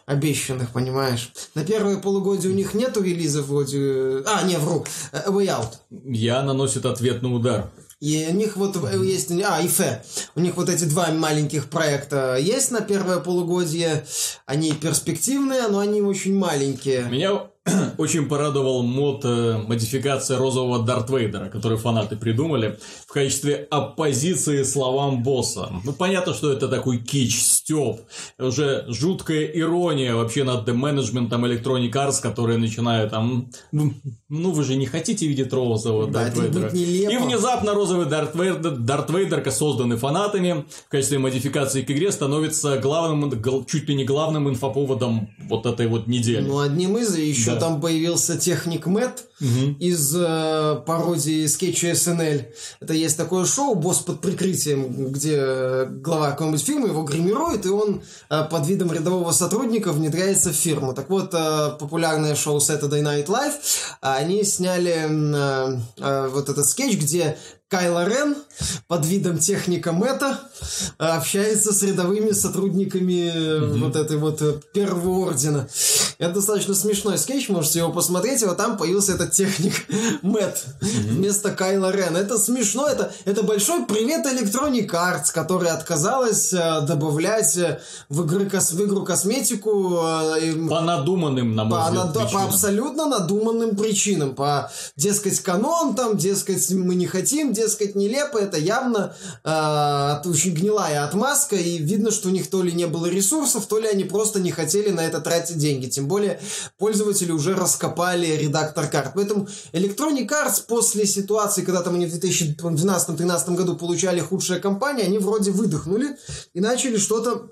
Обещанных, понимаешь? На первое полугодие у них нету релизов вроде... А, не, вру. Э, Way Out. Я наносит ответный удар. И у них вот есть... А, ИФЭ. У них вот эти два маленьких проекта есть на первое полугодие. Они перспективные, но они очень маленькие. Меня очень порадовал мод э, модификация розового Дарт Вейдера, который фанаты придумали в качестве оппозиции словам босса. Ну, понятно, что это такой кич, стёб. Уже жуткая ирония вообще над менеджментом Electronic Arts, которые начинают там... Ну, ну, вы же не хотите видеть розового Да, Дарт Вейдера. И внезапно розовый Дарт Вейдер, Дарт Вейдер, созданный фанатами, в качестве модификации к игре становится главным, гл- чуть ли не главным инфоповодом вот этой вот недели. Ну, одним из, и еще еще там появился техник Мэтт Мгм. из э, пародии скетча СНЛ. Это есть такое шоу «Босс под прикрытием», где э, глава какой-нибудь фирмы его гримирует, и он э, под видом рядового сотрудника внедряется в фирму. Так вот, э, популярное шоу Saturday Night Live, а они сняли э, э, вот этот скетч, где Кайло Рен под видом техника Мэтта э, общается с рядовыми сотрудниками э, вот этой вот э, первого ордена. Это достаточно смешной скетч, можете его посмотреть, и вот там появился этот техник Мэтт вместо Кайла Рен. Это смешно, это, это большой привет Electronic Arts, которая отказалась добавлять в, игры, в игру косметику По надуманным, на мой по, взгляд, над- по абсолютно надуманным причинам. По, дескать, канон, там, дескать, мы не хотим, дескать, нелепо. Это явно э, очень гнилая отмазка, и видно, что у них то ли не было ресурсов, то ли они просто не хотели на это тратить деньги. Тем более, пользователи уже раскопали редактор карт. Поэтому Electronic Arts после ситуации, когда там они в 2012-2013 году получали худшая компания, они вроде выдохнули и начали что-то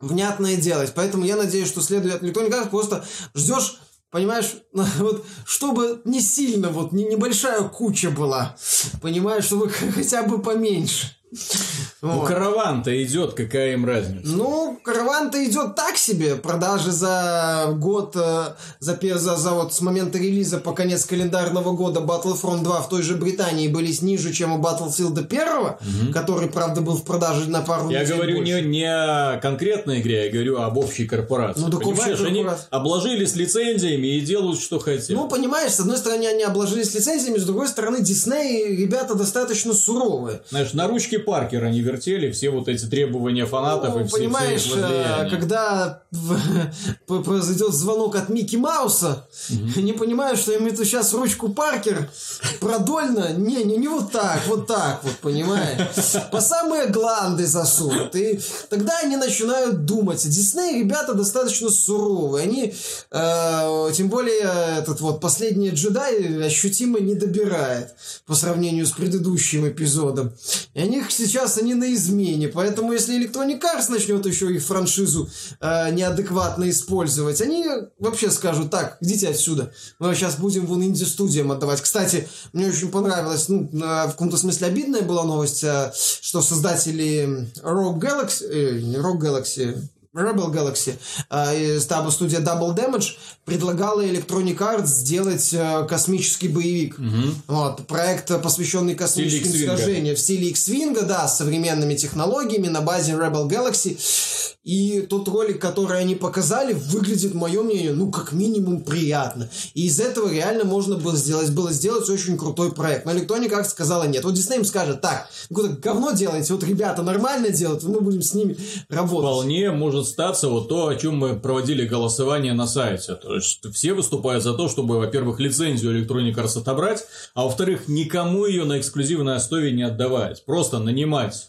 внятное делать. Поэтому я надеюсь, что следует Electronic Arts просто ждешь Понимаешь, вот, чтобы не сильно, вот, не, небольшая куча была. Понимаешь, чтобы хотя бы поменьше. Ну, Вот. караван-то идет, какая им разница? Ну, караван-то идет так себе. Продажи за год, э, за, за, за вот с момента релиза по конец календарного года Battlefront 2 в той же Британии были ниже, чем у Battlefield 1, который, правда, был в продаже на пару Я говорю больше. не, не о конкретной игре, я говорю об общей корпорации. Ну, так Понимаешь, они обложились лицензиями и делают, что хотят. Ну, понимаешь, с одной стороны, они обложились лицензиями, с другой стороны, Дисней ребята достаточно суровые. Знаешь, на ручке Паркера не вертели все вот эти требования фанатов Ну, и все, все понимаешь, их э, когда произойдет звонок от Микки Мауса, не понимаю, что им эту сейчас ручку Паркер продольно, не, не, не вот так, вот так вот, понимаешь, по самые гланды засунут, и тогда они начинают думать. Дисней, ребята, достаточно суровые, они, э, тем более, этот вот последний джедай ощутимо не добирает по сравнению с предыдущим эпизодом. И они сейчас, они на измене, поэтому если Electronic Arts начнет еще их франшизу э, неадекватно использовать, они вообще скажут, так, идите отсюда, мы сейчас будем вон инди-студиям отдавать. Кстати, мне очень понравилось, ну, на- в каком-то смысле обидная была новость, э, что создатели Rogue Galaxy, э, Rogue Galaxy, Rebel Galaxy, там студия Double Damage предлагала Electronic Arts сделать э, космический боевик. Вот, проект, э, посвященный космическим сражениям в стиле X-Wing, да, с современными технологиями на базе Rebel Galaxy. И тот ролик, который они показали, выглядит, мое мнение, ну, как минимум приятно. И из этого реально можно было сделать, было сделать очень крутой проект. Но Electronic Arts сказала нет. Вот Disney им скажет, так, говно делаете, вот ребята нормально делают, мы будем с ними работать. Вполне может статься вот то, о чем мы проводили голосование на сайте. То есть все выступают за то, чтобы, во-первых, лицензию Electronic Arts отобрать, а во-вторых, никому ее на эксклюзивной основе не отдавать. Просто нанимать.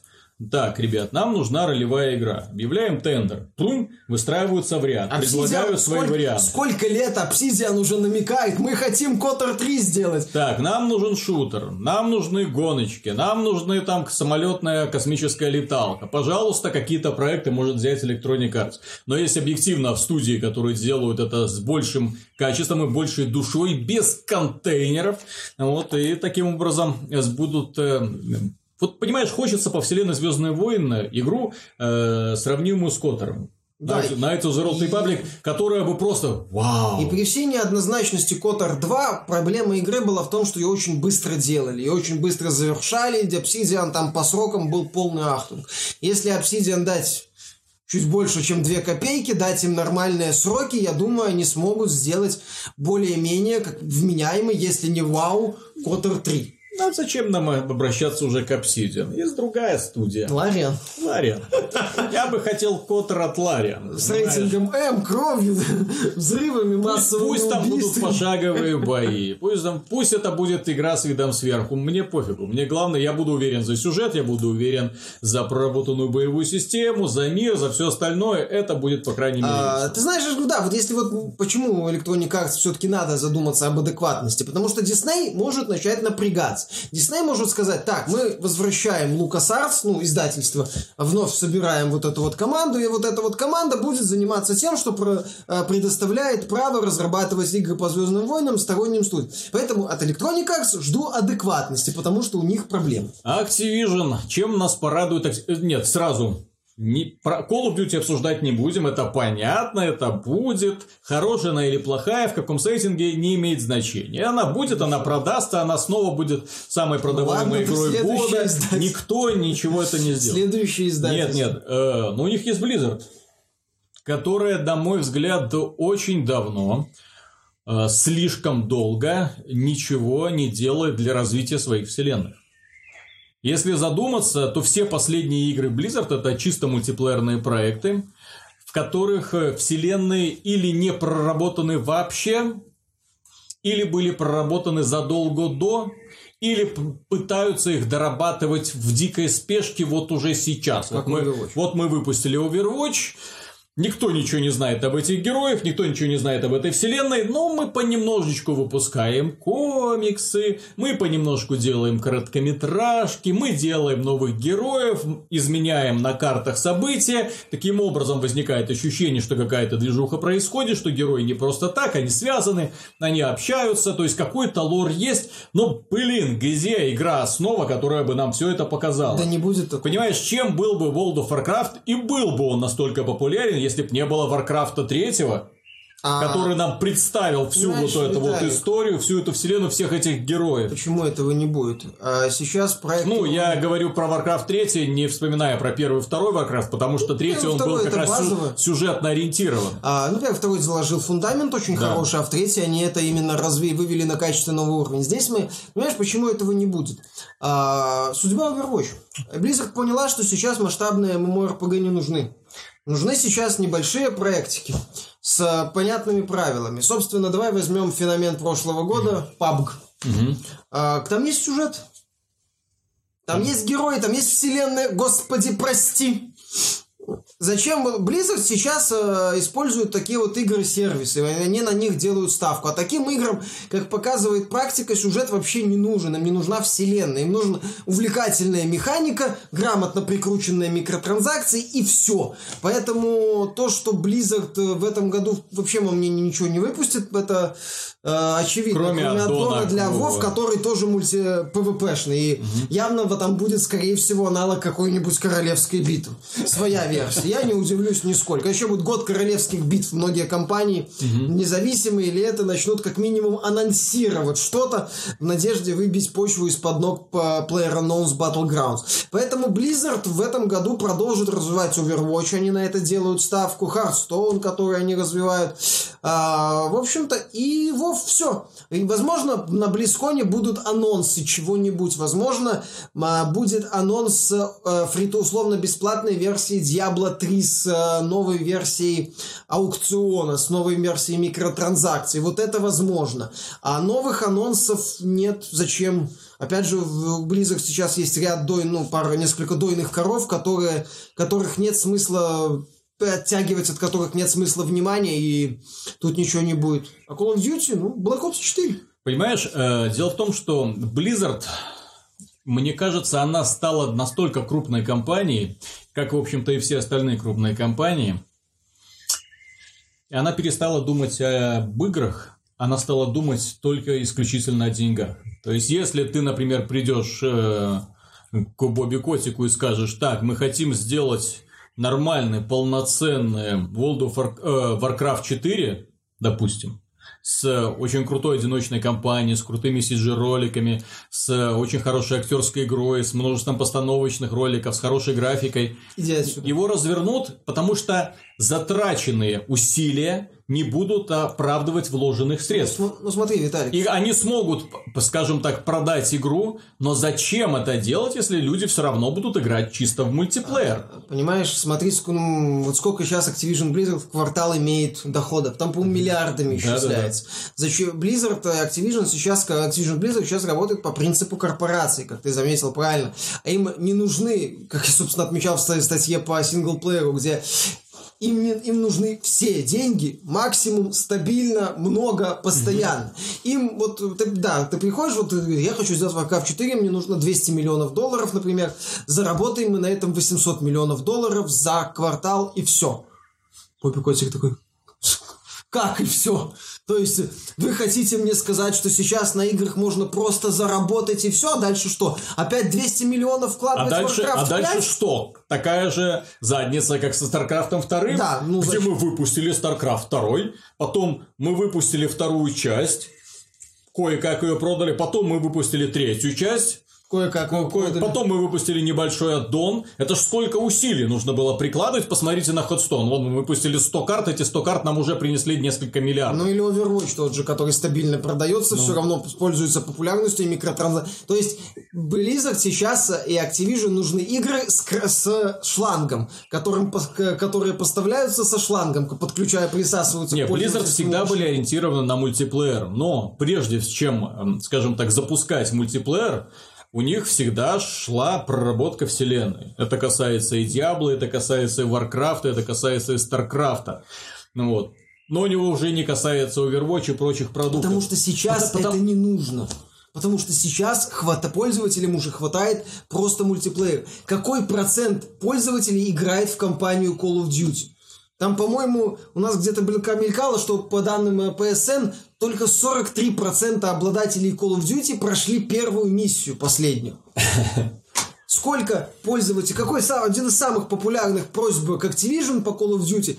Так, ребят, нам нужна ролевая игра. Объявляем тендер. Плунь, выстраиваются в ряд. Предлагают Obsidian- свои сколько, варианты. Сколько лет Obsidian уже намекает, мы хотим Котор 3 сделать. Так, нам нужен шутер, нам нужны гоночки, нам нужны там самолетная космическая леталка. Пожалуйста, какие-то проекты может взять Electronic Arts. Но есть объективно в студии, которые делают это с большим качеством и большей душой, без контейнеров. Вот, и таким образом э, будут... э, Вот, понимаешь, хочется по вселенной Звездные войны игру, э, сравнимую с Котором. Да, Knights of the Old и- Republic, которая бы просто вау. И при всей неоднозначности Котор 2 проблема игры была в том, что ее очень быстро делали, ее очень быстро завершали, и Obsidian там по срокам был полный ахтунг. Если Obsidian дать чуть больше, чем 2 копейки, дать им нормальные сроки, я думаю, они смогут сделать более-менее как вменяемый, если не вау, Котор 3. Ну, а зачем нам обращаться уже к Obsidian? Есть другая студия. Лариан. Лариан. Я бы хотел Коттер от Лариан. С рейтингом М, кровью, взрывами, массовыми пусть там будут пошаговые бои. Пусть, там, пусть это будет игра с видом сверху. Мне пофигу. Мне главное, я буду уверен за сюжет, я буду уверен за проработанную боевую систему, за мир, за все остальное. Это будет, по крайней мере, А, ты знаешь, да, вот если вот почему Electronic Arts все-таки надо задуматься об адекватности, потому что Disney может начать напрягаться. Дисней может сказать, так, мы возвращаем LucasArts, ну, издательство, вновь собираем вот эту вот команду, и вот эта вот команда будет заниматься тем, что про, э, предоставляет право разрабатывать игры по Звездным войнам сторонним студиям. Поэтому от Electronic Arts жду адекватности, потому что у них проблемы. Activision, чем нас порадует... Нет, сразу не, про Call of Duty обсуждать не будем, это понятно, это будет. Хорошая она или плохая, в каком сеттинге, не имеет значения. Она будет, она продастся, она снова будет самой продаваемой ну, ладно, игрой года. Издатель. Никто ничего это не сделает. Следующий издатель. Нет, нет, э, ну у них есть Blizzard, которая, на мой взгляд, очень давно, э, слишком долго ничего не делает для развития своих вселенных. Если задуматься, то все последние игры Blizzard это чисто мультиплеерные проекты, в которых э, вселенные или не проработаны вообще, или были проработаны задолго до, или пытаются их дорабатывать в дикой спешке вот уже сейчас. Как вот, мы, вот мы выпустили Overwatch, Никто ничего не знает об этих героях, никто ничего не знает об этой вселенной, но мы понемножечку выпускаем комиксы, мы понемножку делаем короткометражки, мы делаем новых героев, изменяем на картах события. Таким образом возникает ощущение, что какая-то движуха происходит, что герои не просто так, они связаны, они общаются, то есть какой-то лор есть, но, блин, где игра основа, которая бы нам все это показала? Да не будет такого. Понимаешь, чем был бы World of Warcraft, и был бы он настолько популярен, если бы не было Варкрафта третьего, а... который нам представил всю Знаешь, вот эту Виталик, вот историю, всю эту вселенную, всех этих героев. Почему этого не будет? А сейчас проект... Ну, я говорю про Warcraft 3, не вспоминая про первый и второй Warcraft, потому что третий ну, он был как раз базово. сюжетно ориентирован. А, ну, первый, второй заложил фундамент очень да. хороший, а в третий они это именно разве вывели на качественный уровень. Здесь мы... Понимаешь, почему этого не будет? А, судьба Overwatch. Blizzard поняла, что сейчас масштабные MMORPG не нужны. Нужны сейчас небольшие проектики с понятными правилами. Собственно, давай возьмем феномен прошлого года, PUBG. Угу. А, там есть сюжет. Там есть герои, там есть вселенная. Господи, прости. Зачем Blizzard сейчас э, использует такие вот игры-сервисы? Они на них делают ставку. А таким играм, как показывает практика, сюжет вообще не нужен. Им не нужна вселенная. Им нужна увлекательная механика, грамотно прикрученные микротранзакции и все. Поэтому то, что Blizzard э, в этом году вообще, по мне ничего не выпустит, это э, очевидно. Кроме, кроме аддона для WoW, который тоже мульти-ПВПшный. И угу. явно там будет, скорее всего, аналог какой-нибудь королевской битвы. Своя версия. Я не удивлюсь нисколько. Еще будет год королевских битв. Многие компании, угу. независимые или это, начнут как минимум анонсировать что-то в надежде выбить почву из-под ног по PlayerUnknown's Battlegrounds. Поэтому Blizzard в этом году продолжит развивать Overwatch. Они на это делают ставку. Hearthstone, который они развивают. А, в общем-то, и Вов все. И, возможно, на Близконе будут анонсы чего-нибудь. Возможно, а, будет анонс э, фрито-условно-бесплатной версии Diablo 3 с э, новой версией аукциона, с новой версией микротранзакций. Вот это возможно. А новых анонсов нет. Зачем? Опять же, в Blizzard сейчас есть ряд дой, ну, пара, несколько дойных коров, которые, которых нет смысла оттягивать, от которых нет смысла внимания, и тут ничего не будет. А Call of Duty, ну, Black Ops 4. Понимаешь, э, дело в том, что Blizzard, мне кажется, она стала настолько крупной компанией, как, в общем-то, и все остальные крупные компании, и она перестала думать об играх, она стала думать только исключительно о деньгах. То есть, если ты, например, придешь э, к Бобби Котику и скажешь, так, мы хотим сделать нормальный, полноценный World of э, Warcraft 4, допустим, с очень крутой одиночной кампанией, с крутыми CG-роликами, с очень хорошей актерской игрой, с множеством постановочных роликов, с хорошей графикой. Его развернут, потому что затраченные усилия не будут оправдывать вложенных средств. Ну, ну смотри, Виталий. И они смогут, скажем так, продать игру, но зачем это делать, если люди все равно будут играть чисто в мультиплеер? А, понимаешь, смотри, ну, вот сколько сейчас Activision Blizzard в квартал имеет доходов. Там, по-моему, миллиардами исчисляется. Да, да, да. Зачем Blizzard, Activision сейчас, Activision Blizzard сейчас работает по принципу корпорации, как ты заметил правильно. А им не нужны, как я, собственно, отмечал в статье по синглплееру, где им, не, им нужны все деньги, максимум, стабильно, много, постоянно. Mm-hmm. Им вот, ты, да, ты приходишь, вот я хочу сделать Warcraft 4, мне нужно 200 миллионов долларов, например, заработаем мы на этом 800 миллионов долларов за квартал и все. Поппи Котик такой, как и все. То есть вы хотите мне сказать, что сейчас на играх можно просто заработать и все, а дальше что? Опять 200 миллионов вкладывать а дальше, в Warcraft А дальше 5? что? Такая же задница, как со StarCraft 2, Да, ну, где зачем? мы выпустили StarCraft 2, потом мы выпустили вторую часть, кое-как ее продали, потом мы выпустили третью часть, Кое-как. Ко- кое- Потом мы выпустили небольшой аддон. Это ж сколько усилий нужно было прикладывать. Посмотрите на Ходстон. Вот мы выпустили 100 карт, эти 100 карт нам уже принесли несколько миллиардов. Ну или Overwatch тот же, который стабильно продается, Ну. все равно пользуется популярностью и микротранзакциями. То есть Blizzard сейчас и Activision нужны игры с, с шлангом, которым, которые поставляются со шлангом, подключая, присасываются Не, к Blizzard всегда были ориентированы на мультиплеер, но прежде чем, эм, скажем так, запускать мультиплеер, у них всегда шла проработка вселенной. Это касается и Diablo, это касается и Warcraft а, это касается и Starcraft а. Ну вот. Но у него уже не касается Overwatch и прочих продуктов. Потому что сейчас Потому- это не нужно. Потому что сейчас хвата пользователям уже хватает просто мультиплеер. Какой процент пользователей играет в компанию Call of Duty? Там, по-моему, у нас где-то мелька- мелькало, что по данным э, PSN только 43% обладателей Call of Duty прошли первую миссию, последнюю. Сколько пользователей, какой сам- один из самых популярных просьб к Activision по Call of Duty?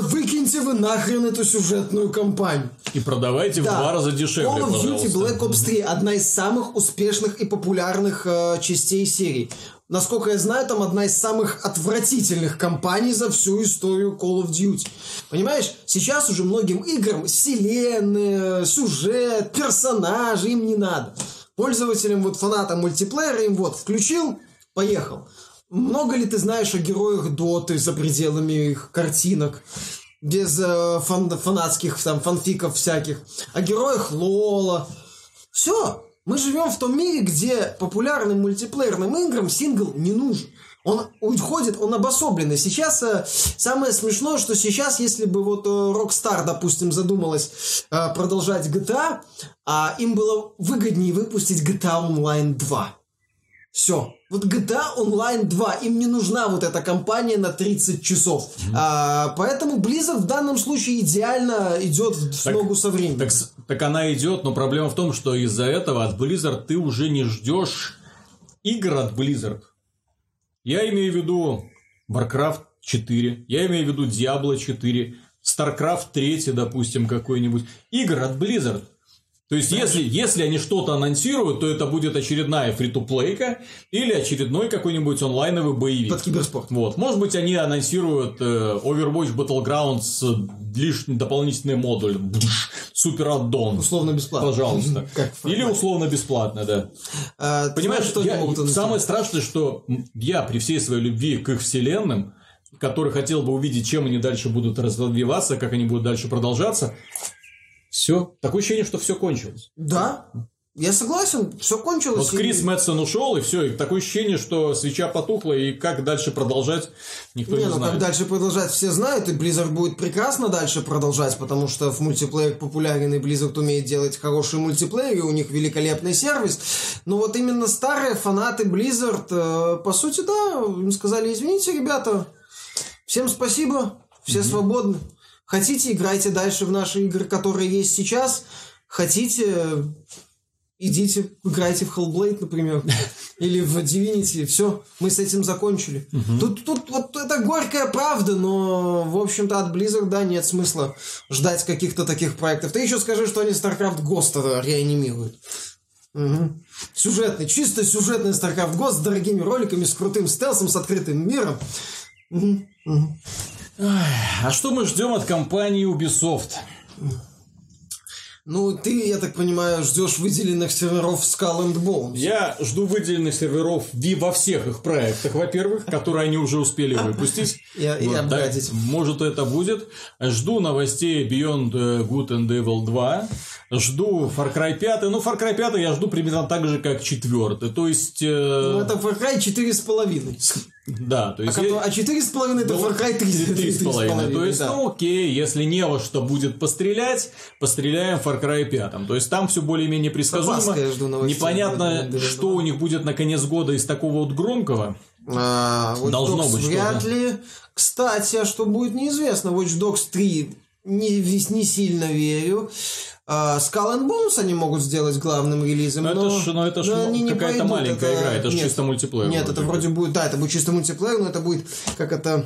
Выкиньте вы нахрен эту сюжетную кампанию. И продавайте в Да. два раза дешевле, Call of Duty. Black Ops 3 одна из самых успешных и популярных э, частей серии. Насколько я знаю, там одна из самых отвратительных кампаний за всю историю Call of Duty. Понимаешь, сейчас уже многим играм вселенная, сюжет, персонажи им не надо. Пользователям, вот фанатам мультиплеера им вот включил, поехал. Много ли ты знаешь о героях Доты за пределами их картинок? без э, фан- фанатских там фанфиков всяких, о героях Лола. Все, мы живем в том мире, где популярным мультиплеерным играм сингл не нужен. Он уходит, он обособленный. Сейчас э, самое смешное, что сейчас, если бы вот э, Rockstar, допустим, задумалась э, продолжать GTA, а им было выгоднее выпустить GTA Online 2. Все. Вот GTA Online 2, им не нужна вот эта компания на 30 часов. А, поэтому Blizzard в данном случае идеально идет в Так- ногу со временем. Так, так она идет, но проблема в том, что из-за этого от Blizzard ты уже не ждешь игр от Blizzard. Я имею в виду Warcraft 4, я имею в виду Diablo 4, StarCraft 3, допустим, какой-нибудь. Игр от Blizzard. То есть, если, если они что-то анонсируют, то это будет очередная фри-то-плейка или очередной какой-нибудь онлайновый боевик. Под киберспорт. Вот. Может быть, они анонсируют э, Overwatch Battlegrounds лишний дополнительный модуль. Бдж, Супер аддон. Условно бесплатно. Пожалуйста. Как Или условно бесплатно, да. А, Понимаешь, что я- самое страшное, что я при всей своей любви к их вселенным, который хотел бы увидеть, чем они дальше будут развиваться, как они будут дальше продолжаться, все. Такое ощущение, что все кончилось. Да, я согласен, все кончилось. Вот Крис Мэтсон ушел, и все. И такое ощущение, что свеча потухла, и как дальше продолжать, никто Не, не, ну знает. как дальше продолжать, все знают, и Blizzard будет прекрасно дальше продолжать, потому что в мультиплеер популярен, и Blizzard умеет делать хороший мультиплеер, и у них великолепный сервис. Но вот именно старые фанаты Blizzard, э, по сути, да, им сказали, извините, ребята, всем спасибо, все свободны. Хотите, играйте дальше в наши игры, которые есть сейчас. Хотите, идите, играйте в Hellblade, например, или в Divinity, все, мы с этим закончили. Тут, тут вот это горькая правда, но, в общем-то, от Blizzard, да, нет смысла ждать каких-то таких проектов. Ты еще скажи, что они StarCraft Ghost реанимируют. Мгм. Сюжетный, чисто сюжетный StarCraft Ghost с дорогими роликами, с крутым стелсом, с открытым миром. Мгм. Мгм. А что мы ждем от компании Ubisoft? Ну, ты, я так понимаю, ждешь выделенных серверов Skull and Bones. Я жду выделенных серверов Ви- во всех их проектах, во-первых, которые они уже успели выпустить. И обгадить. может, это будет. Жду новостей Beyond э, Good and Evil 2. Жду Far Cry 5. Ну, Far Cry 5 я жду примерно так же, как 4. То есть... э, Ну, это Far Cry 4,5. Да, то есть... А, а 4,5 это Far Cry 3. 3,5. То есть, да. ну окей, если не во что будет пострелять, постреляем в Far Cry 5. То есть там все более-менее предсказуемо. я. Непонятно, что у них будет на конец года из такого вот громкого. А, Watch Должно Dogs быть вряд что-то. ли. Кстати, а что будет неизвестно. Watch Dogs 3 не, не сильно верю. А, Skull and Bones они могут сделать главным релизом, Но но, это ж- но это ж, но какая-то маленькая игра, это ж нет, чисто мультиплеер Нет, вроде это вроде будет, да, это будет чисто мультиплеер, но это будет как это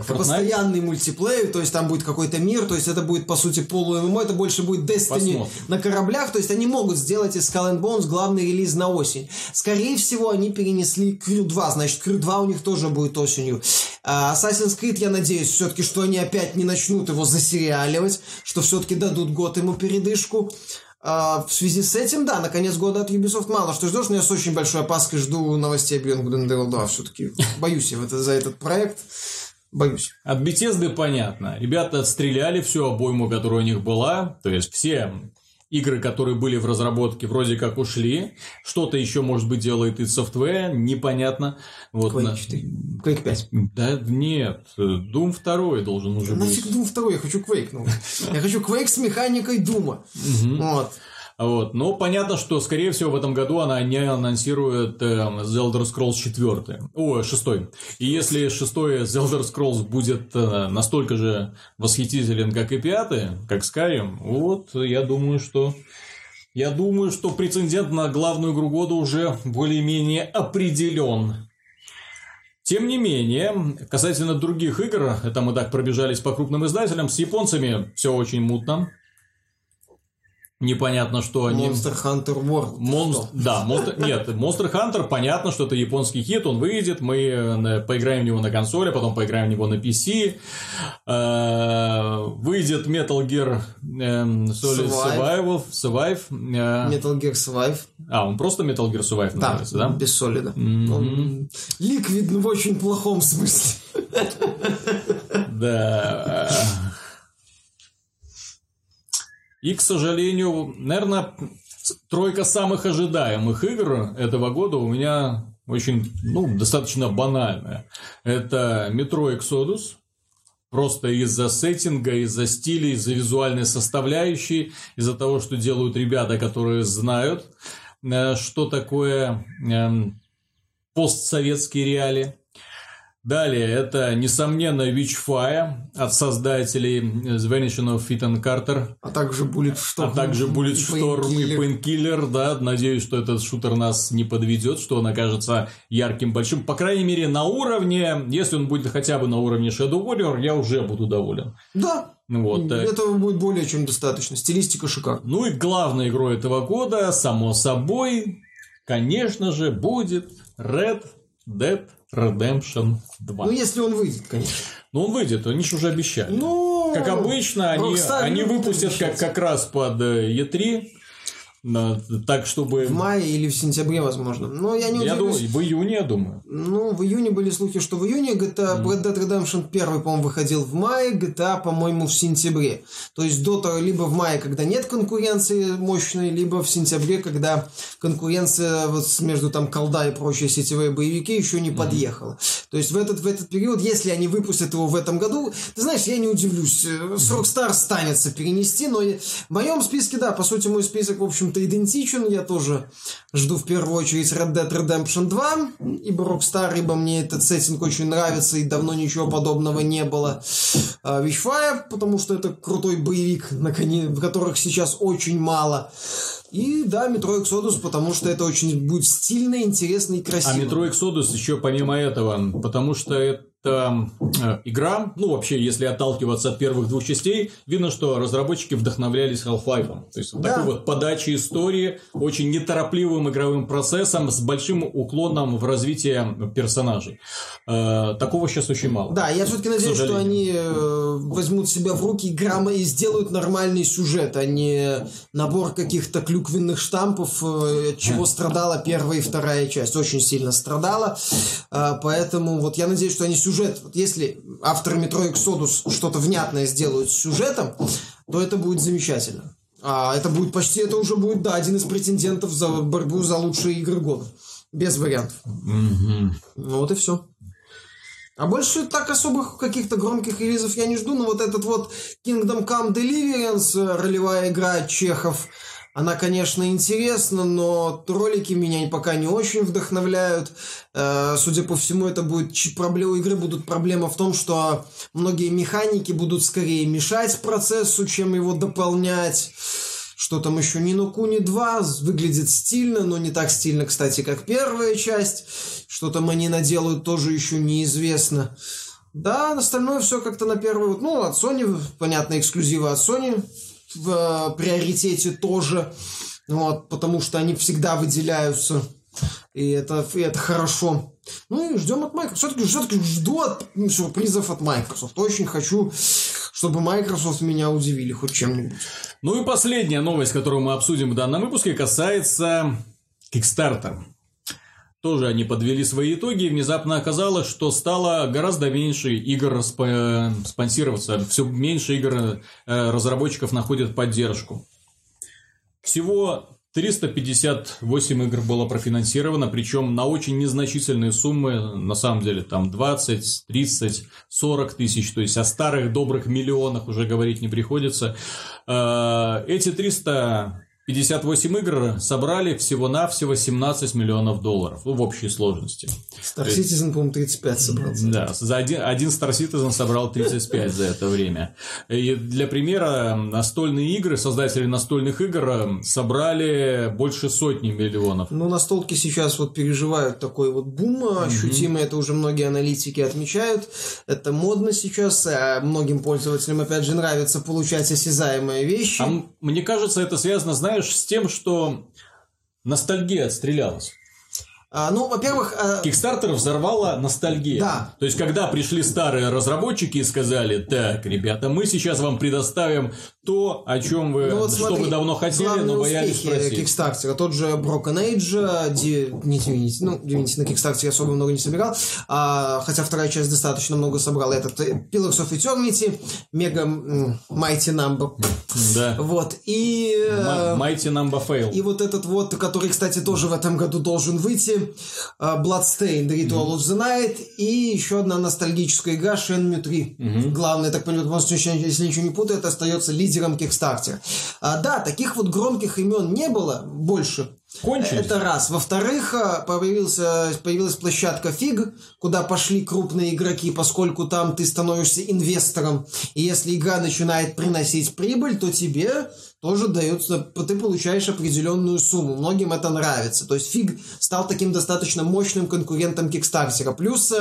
Как Fortnite. постоянный мультиплеер, то есть там будет какой-то мир, то есть это будет по сути полу ММО, это больше будет Destiny Посмотрим. на кораблях, то есть они могут сделать из Skull and Bones главный релиз на осень. Скорее всего, они перенесли Crew 2, значит, Crew 2 у них тоже будет осенью. А Assassin's Creed, я надеюсь, все-таки, что они опять не начнут его засериаливать, что все-таки дадут год ему передышку. А, в связи с этим, да, на конец года от Ubisoft мало что ждешь, но я с очень большой опаской жду новостей Beyond Good and Evil 2. Все-таки боюсь я в это- за этот проект. Боюсь. От Bethesda понятно. Ребята отстреляли всю обойму, которая у них была. То есть все игры, которые были в разработке, вроде как ушли. Что-то еще, может быть, делает и софтвер, непонятно. Вот Quake на- 4. Quake 5. Да нет, Doom 2 должен уже быть. Нафиг Doom 2, я хочу Quake. Ну. Я хочу Quake с механикой Дума. Вот. Вот. Но понятно, что, скорее всего, в этом году она не анонсирует э, The Elder Scrolls 4. О, 6. И если 6 The Elder Scrolls будет э, настолько же восхитителен, как и 5, как Skyrim, вот, я думаю, что... Я думаю, что прецедент на главную игру года уже более-менее определен. Тем не менее, касательно других игр, это мы так пробежались по крупным издателям, с японцами все очень мутно. Непонятно, что они... Monster Hunter World. Монст... Да, Monster... нет, Monster Hunter, понятно, что это японский хит, он выйдет, мы э, поиграем в него на консоли, потом поиграем в него на PC. Э, Выйдет Metal Gear эм, Solid Survival, Survive. э, Metal Gear Survive. А, он просто Metal Gear Survive называется, да? без солида. Ликвид в очень плохом смысле. Да. И, к сожалению, наверное, тройка самых ожидаемых игр этого года у меня очень, ну, достаточно банальная. Это Metro Exodus. Просто из-за сеттинга, из-за стиля, из-за визуальной составляющей, из-за того, что делают ребята, которые знают, э, что такое эм, постсоветские реалии. Далее, это, несомненно, Witchfire от создателей of Ethan Carter, А также Bulletstorm. а также Bulletstorm и Painkiller. Painkiller, да, надеюсь, что этот шутер нас не подведет, что он окажется ярким, большим, по крайней мере, на уровне, если он будет хотя бы на уровне Shadow Warrior, я уже буду доволен. Да, Вот, э, этого будет более чем достаточно. Стилистика шикарна. Ну и главной игрой этого года, само собой, конечно же, будет Red Dead Redemption 2. Ну, если он выйдет, конечно. Ну, он выйдет, они же уже обещали. Ну, как обычно, они, Rockstar они выпустят как, как раз под э, E3, на- так, чтобы... В мае или в сентябре, возможно. Но я не Я удивлюсь. думаю, в июне, я думаю. Ну, в июне были слухи, что в июне GTA Red Dead Redemption 1, по-моему, выходил в мае, GTA, по-моему, в сентябре. То есть того, либо в мае, когда нет конкуренции мощной, либо в сентябре, когда конкуренция вот между там колда и прочие сетевые боевики еще не подъехала. То есть в этот, в этот период, если они выпустят его в этом году, ты знаешь, я не удивлюсь. э, С Rockstar станется перенести, но в моем списке, да, по сути, мой список, в общем-то, идентичен. Я тоже жду в первую очередь Red Dead Redemption 2, ибо Rockstar, ибо мне этот сеттинг очень нравится, и давно ничего подобного не было. А, Witchfire, потому что это крутой боевик, в которых сейчас очень мало. И да, Metro Exodus, потому что это очень будет стильно, интересно и А красиво. Metro Exodus еще помимо этого, потому что это э, игра, ну вообще, если отталкиваться от первых двух частей, видно, что разработчики вдохновлялись Half-Life. То есть, вот Да. такой вот подачей истории, очень неторопливым игровым процессом, с большим уклоном в развитие персонажей. Э, такого сейчас очень мало. Да, я все-таки надеюсь, что они э, возьмут себя в руки и, сделают нормальный сюжет, а не набор каких-то клюквенных штампов, от чего страдала первая и вторая часть. Очень сильно страдала. Поэтому вот я надеюсь, что они сюжет, вот если авторы Metro Exodus что-то внятное сделают с сюжетом, то это будет замечательно. А это будет почти, это уже будет, да, один из претендентов за борьбу за лучшие игры года. Без вариантов. Мгм. Ну вот и все. А больше так особых каких-то громких релизов я не жду, но вот этот вот Kingdom Come Deliverance, э, ролевая игра Чехов, она, конечно, интересна, но ролики меня пока не очень вдохновляют. Э, судя по всему, это будет проблема игры будут проблема в том, что многие механики будут скорее мешать процессу, чем его дополнять. Что там еще? Нину Куни 2 выглядит стильно, но не так стильно, кстати, как первая часть. Что там они наделают, тоже еще неизвестно. Да, остальное все как-то на первую... Ну, от Sony, понятно, эксклюзивы от Sony в э, приоритете тоже. Вот, потому что они всегда выделяются. И это, и это хорошо. Ну и ждем от Microsoft. Все-таки, все-таки жду от, сюрпризов от Microsoft. Очень хочу, чтобы Microsoft меня удивили хоть чем-нибудь. Ну и последняя новость, которую мы обсудим в данном выпуске, касается Kickstarter. Тоже они подвели свои итоги, и внезапно оказалось, что стало гораздо меньше игр спонсироваться, все меньше игр э, разработчиков находят поддержку. Всего 358 игр было профинансировано, причем на очень незначительные суммы, на самом деле там 20, 30, 40 тысяч, то есть о старых добрых миллионах уже говорить не приходится. Э, эти 300 58 игр собрали всего-навсего 17 миллионов долларов ну, в общей сложности. Star Citizen, по-моему, 35 собрал. Да, за один, один Star Citizen собрал 35 за это время. И для примера, настольные игры, создатели настольных игр собрали больше сотни миллионов. Ну, настолки сейчас вот переживают такой вот бум ощутимый, это уже многие аналитики отмечают. Это модно сейчас, а многим пользователям, опять же, нравится получать осязаемые вещи. А мне кажется, это связано, знаешь, знаешь, с тем, что ностальгия отстрелялась. А, ну, во-первых... Кикстартер а... взорвала ностальгия. Да. То есть, когда пришли старые разработчики и сказали, так, ребята, мы сейчас вам предоставим то, о чем вы, ну, вот что смотри, вы давно хотели, но боялись спросить. Кикстартера, тот же Broken Age, Ди... не Divinity, ну, Divinity на Кикстартере особо много не собирал, а, хотя вторая часть достаточно много собрала. Этот э, Pillars of Eternity, Mega Mighty Number. Да. Вот, и... Э, Mighty Number Fail. И вот этот вот, который, кстати, тоже в этом году должен выйти, uh, Bloodstained, Ritual mm-hmm. of the Night и еще одна ностальгическая игра Shenmue 3. Mm-hmm. Главное, так понимаю, если ничего не путаю, это остается лидером Kickstarter. Uh, да, таких вот громких имен не было больше. Кончились. Это раз. Во-вторых, появился, появилась площадка Фиг, куда пошли крупные игроки, поскольку там ты становишься инвестором. И если игра начинает приносить прибыль, то тебе тоже дается, ты получаешь определенную сумму. Многим это нравится. То есть Фиг стал таким достаточно мощным конкурентом Кикстартера. Плюс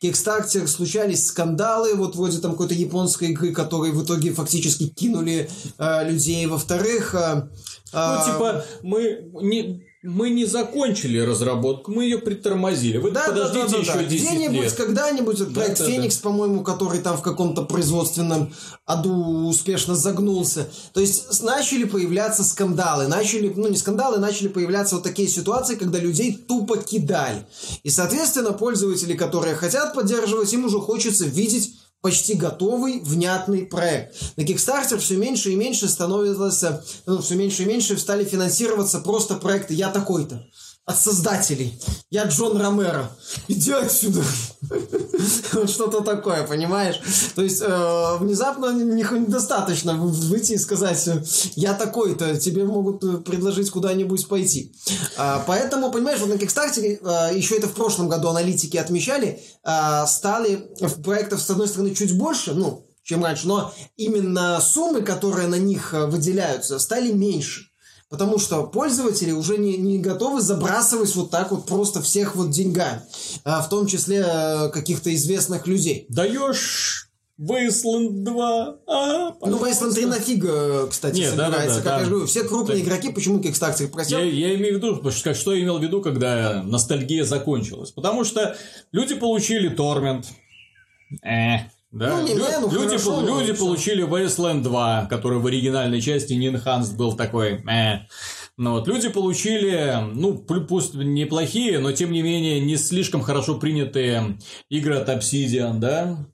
Кикстартер случались скандалы, вот вроде там какой-то японской игры, которые в итоге фактически кинули э, людей. Во-вторых, э, ну, типа, мы не, мы не закончили разработку, мы ее притормозили. Вы да, подождите да, да, еще да. 10 Где-нибудь, лет. когда-нибудь, да, проект да, Феникс, да. по-моему, который там в каком-то производственном аду успешно загнулся. То есть начали появляться скандалы, начали, ну не скандалы, начали появляться вот такие ситуации, когда людей тупо кидали. И, соответственно, пользователи, которые хотят поддерживать, им уже хочется видеть почти готовый, внятный проект. На Kickstarter все меньше и меньше становится, ну, все меньше и меньше стали финансироваться просто проекты «Я такой-то» от создателей. Я Джон Ромеро. Иди отсюда. Что-то такое, понимаешь? То есть э, внезапно недостаточно выйти и сказать, я такой-то, тебе могут э, предложить куда-нибудь пойти. А, поэтому, понимаешь, вот на Kickstarter, э, еще это в прошлом году аналитики отмечали, стали проектов, с одной стороны, чуть больше, ну, чем раньше, но именно суммы, которые на них выделяются, стали меньше. Потому что пользователи уже не, не готовы забрасывать вот так вот просто всех вот деньгами. А, в том числе а, каких-то известных людей. Даешь Wasteland 2. А, ну, Wasteland 3 нафиг, кстати, Нет, собирается. Да, да, да, как да. я говорю, все крупные так... игроки, почему Kickstarter просил? Я, я имею в виду, что, что я имел в виду, когда ностальгия закончилась. Потому что люди получили Torment. Э, да? Ну, не, Лю- ну, люди, хорошо, люди получили Wasteland 2, который в оригинальной части не enhanced был такой. Э. Ну, вот, люди получили, ну, пусть неплохие, но тем не менее не слишком хорошо принятые игры от Obsidian, да?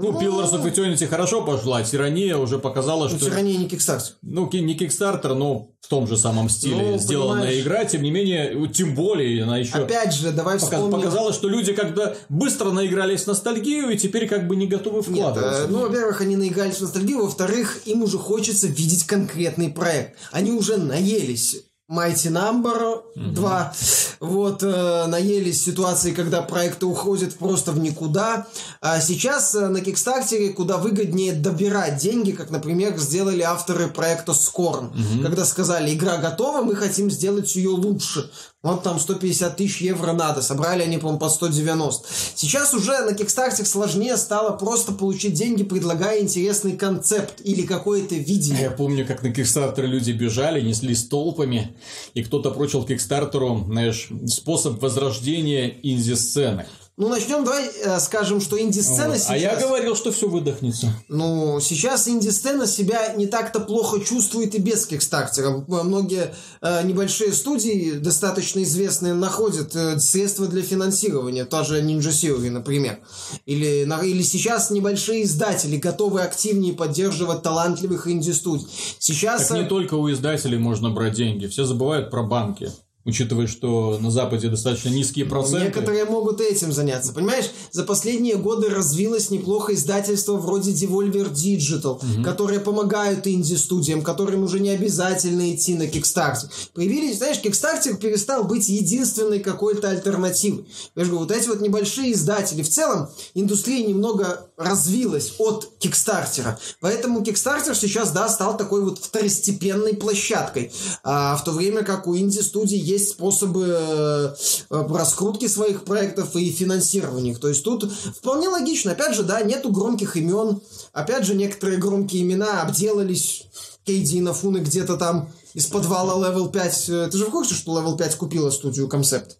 Ну, Ну, Pillars of Eternity хорошо пошла, Тирания уже показала, Ну, что... Тирания не кикстарт. Ну, не Kickstarter, но в том же самом стиле Ну, сделанная понимаешь. игра, тем не менее, тем более она еще Опять же, давай вспомним... показала, что люди когда быстро наигрались в ностальгию и теперь как бы не готовы Нет, вкладываться. э, ну, во-первых, они наигрались в ностальгию, во-вторых, им уже хочется видеть конкретный проект. Они уже наелись Mighty Number 2, вот, э, наелись ситуации, когда проекты уходят просто в никуда. А сейчас э, на Кикстартере куда выгоднее добирать деньги, как, например, сделали авторы проекта Scorn, когда сказали, игра готова, мы хотим сделать ее лучше. Вот там 150 тысяч евро надо. Собрали они, по-моему, по 190. Сейчас уже на Kickstarter сложнее стало просто получить деньги, предлагая интересный концепт или какое-то видение. Я помню, как на Kickstarter люди бежали, неслись толпами, и кто-то прочил Кикстартеру, знаешь, способ возрождения инди-сцены. Ну, начнем, давай э, скажем, что инди-сцена Вот. сейчас... А я говорил, что все выдохнется. Ну, сейчас инди-сцена себя не так-то плохо чувствует и без Кикстартера. Многие э, небольшие студии, достаточно известные, находят э, средства для финансирования. Та же Ninja Theory, например. Или, на- или сейчас небольшие издатели готовы активнее поддерживать талантливых инди-студий. Сейчас... Так не э, только у издателей можно брать деньги, все забывают про банки. Учитывая, что на Западе достаточно низкие проценты. Некоторые могут этим заняться. Понимаешь, за последние годы развилось неплохо издательство вроде Devolver Digital, которые помогают инди-студиям, которым уже не обязательно идти на Kickstarter. Появились, знаешь, Kickstarter перестал быть единственной какой-то альтернативой. Я же говорю, вот эти вот небольшие издатели. В целом, индустрия немного развилась от Кикстартера. Поэтому Kickstarter сейчас, да, стал такой вот второстепенной площадкой. А в то время как у инди-студий есть способы э, э, раскрутки своих проектов и финансирования их. То есть тут вполне логично. Опять же, да, нету громких имен. Опять же, некоторые громкие имена обделались. Кейди Инафуны где-то там из подвала Level 5. э, Ты же в курсе, что Level 5 купила студию Concept?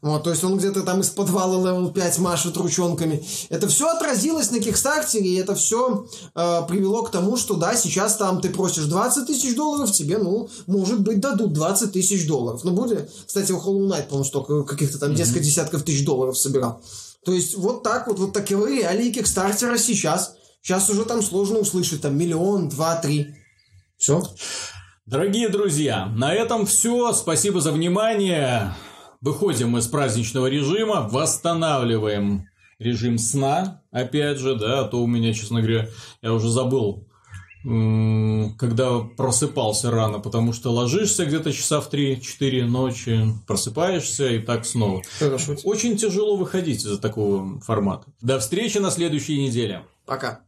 Вот, то есть он где-то там из подвала Level 5 машет ручонками. Это все отразилось на Кикстартере, и это все привело к тому, что да, сейчас там ты просишь 20 тысяч долларов, тебе, ну, может быть, дадут 20 тысяч долларов. Ну, будет, кстати, у Hollow Knight, по-моему, столько каких-то там несколько десятков тысяч долларов собирал. То есть вот так вот, вот таковы реалии Кикстартера сейчас. Сейчас уже там сложно услышать, там миллион, два, три. Все. Дорогие друзья, на этом все. Спасибо за внимание. Выходим из праздничного режима, восстанавливаем режим сна, опять же, да, а то у меня, честно говоря, я уже забыл, когда просыпался рано, потому что ложишься где-то часа в 3-4 ночи, просыпаешься и так снова. Хорошо. Очень тяжело выходить из такого формата. До встречи на следующей неделе. Пока.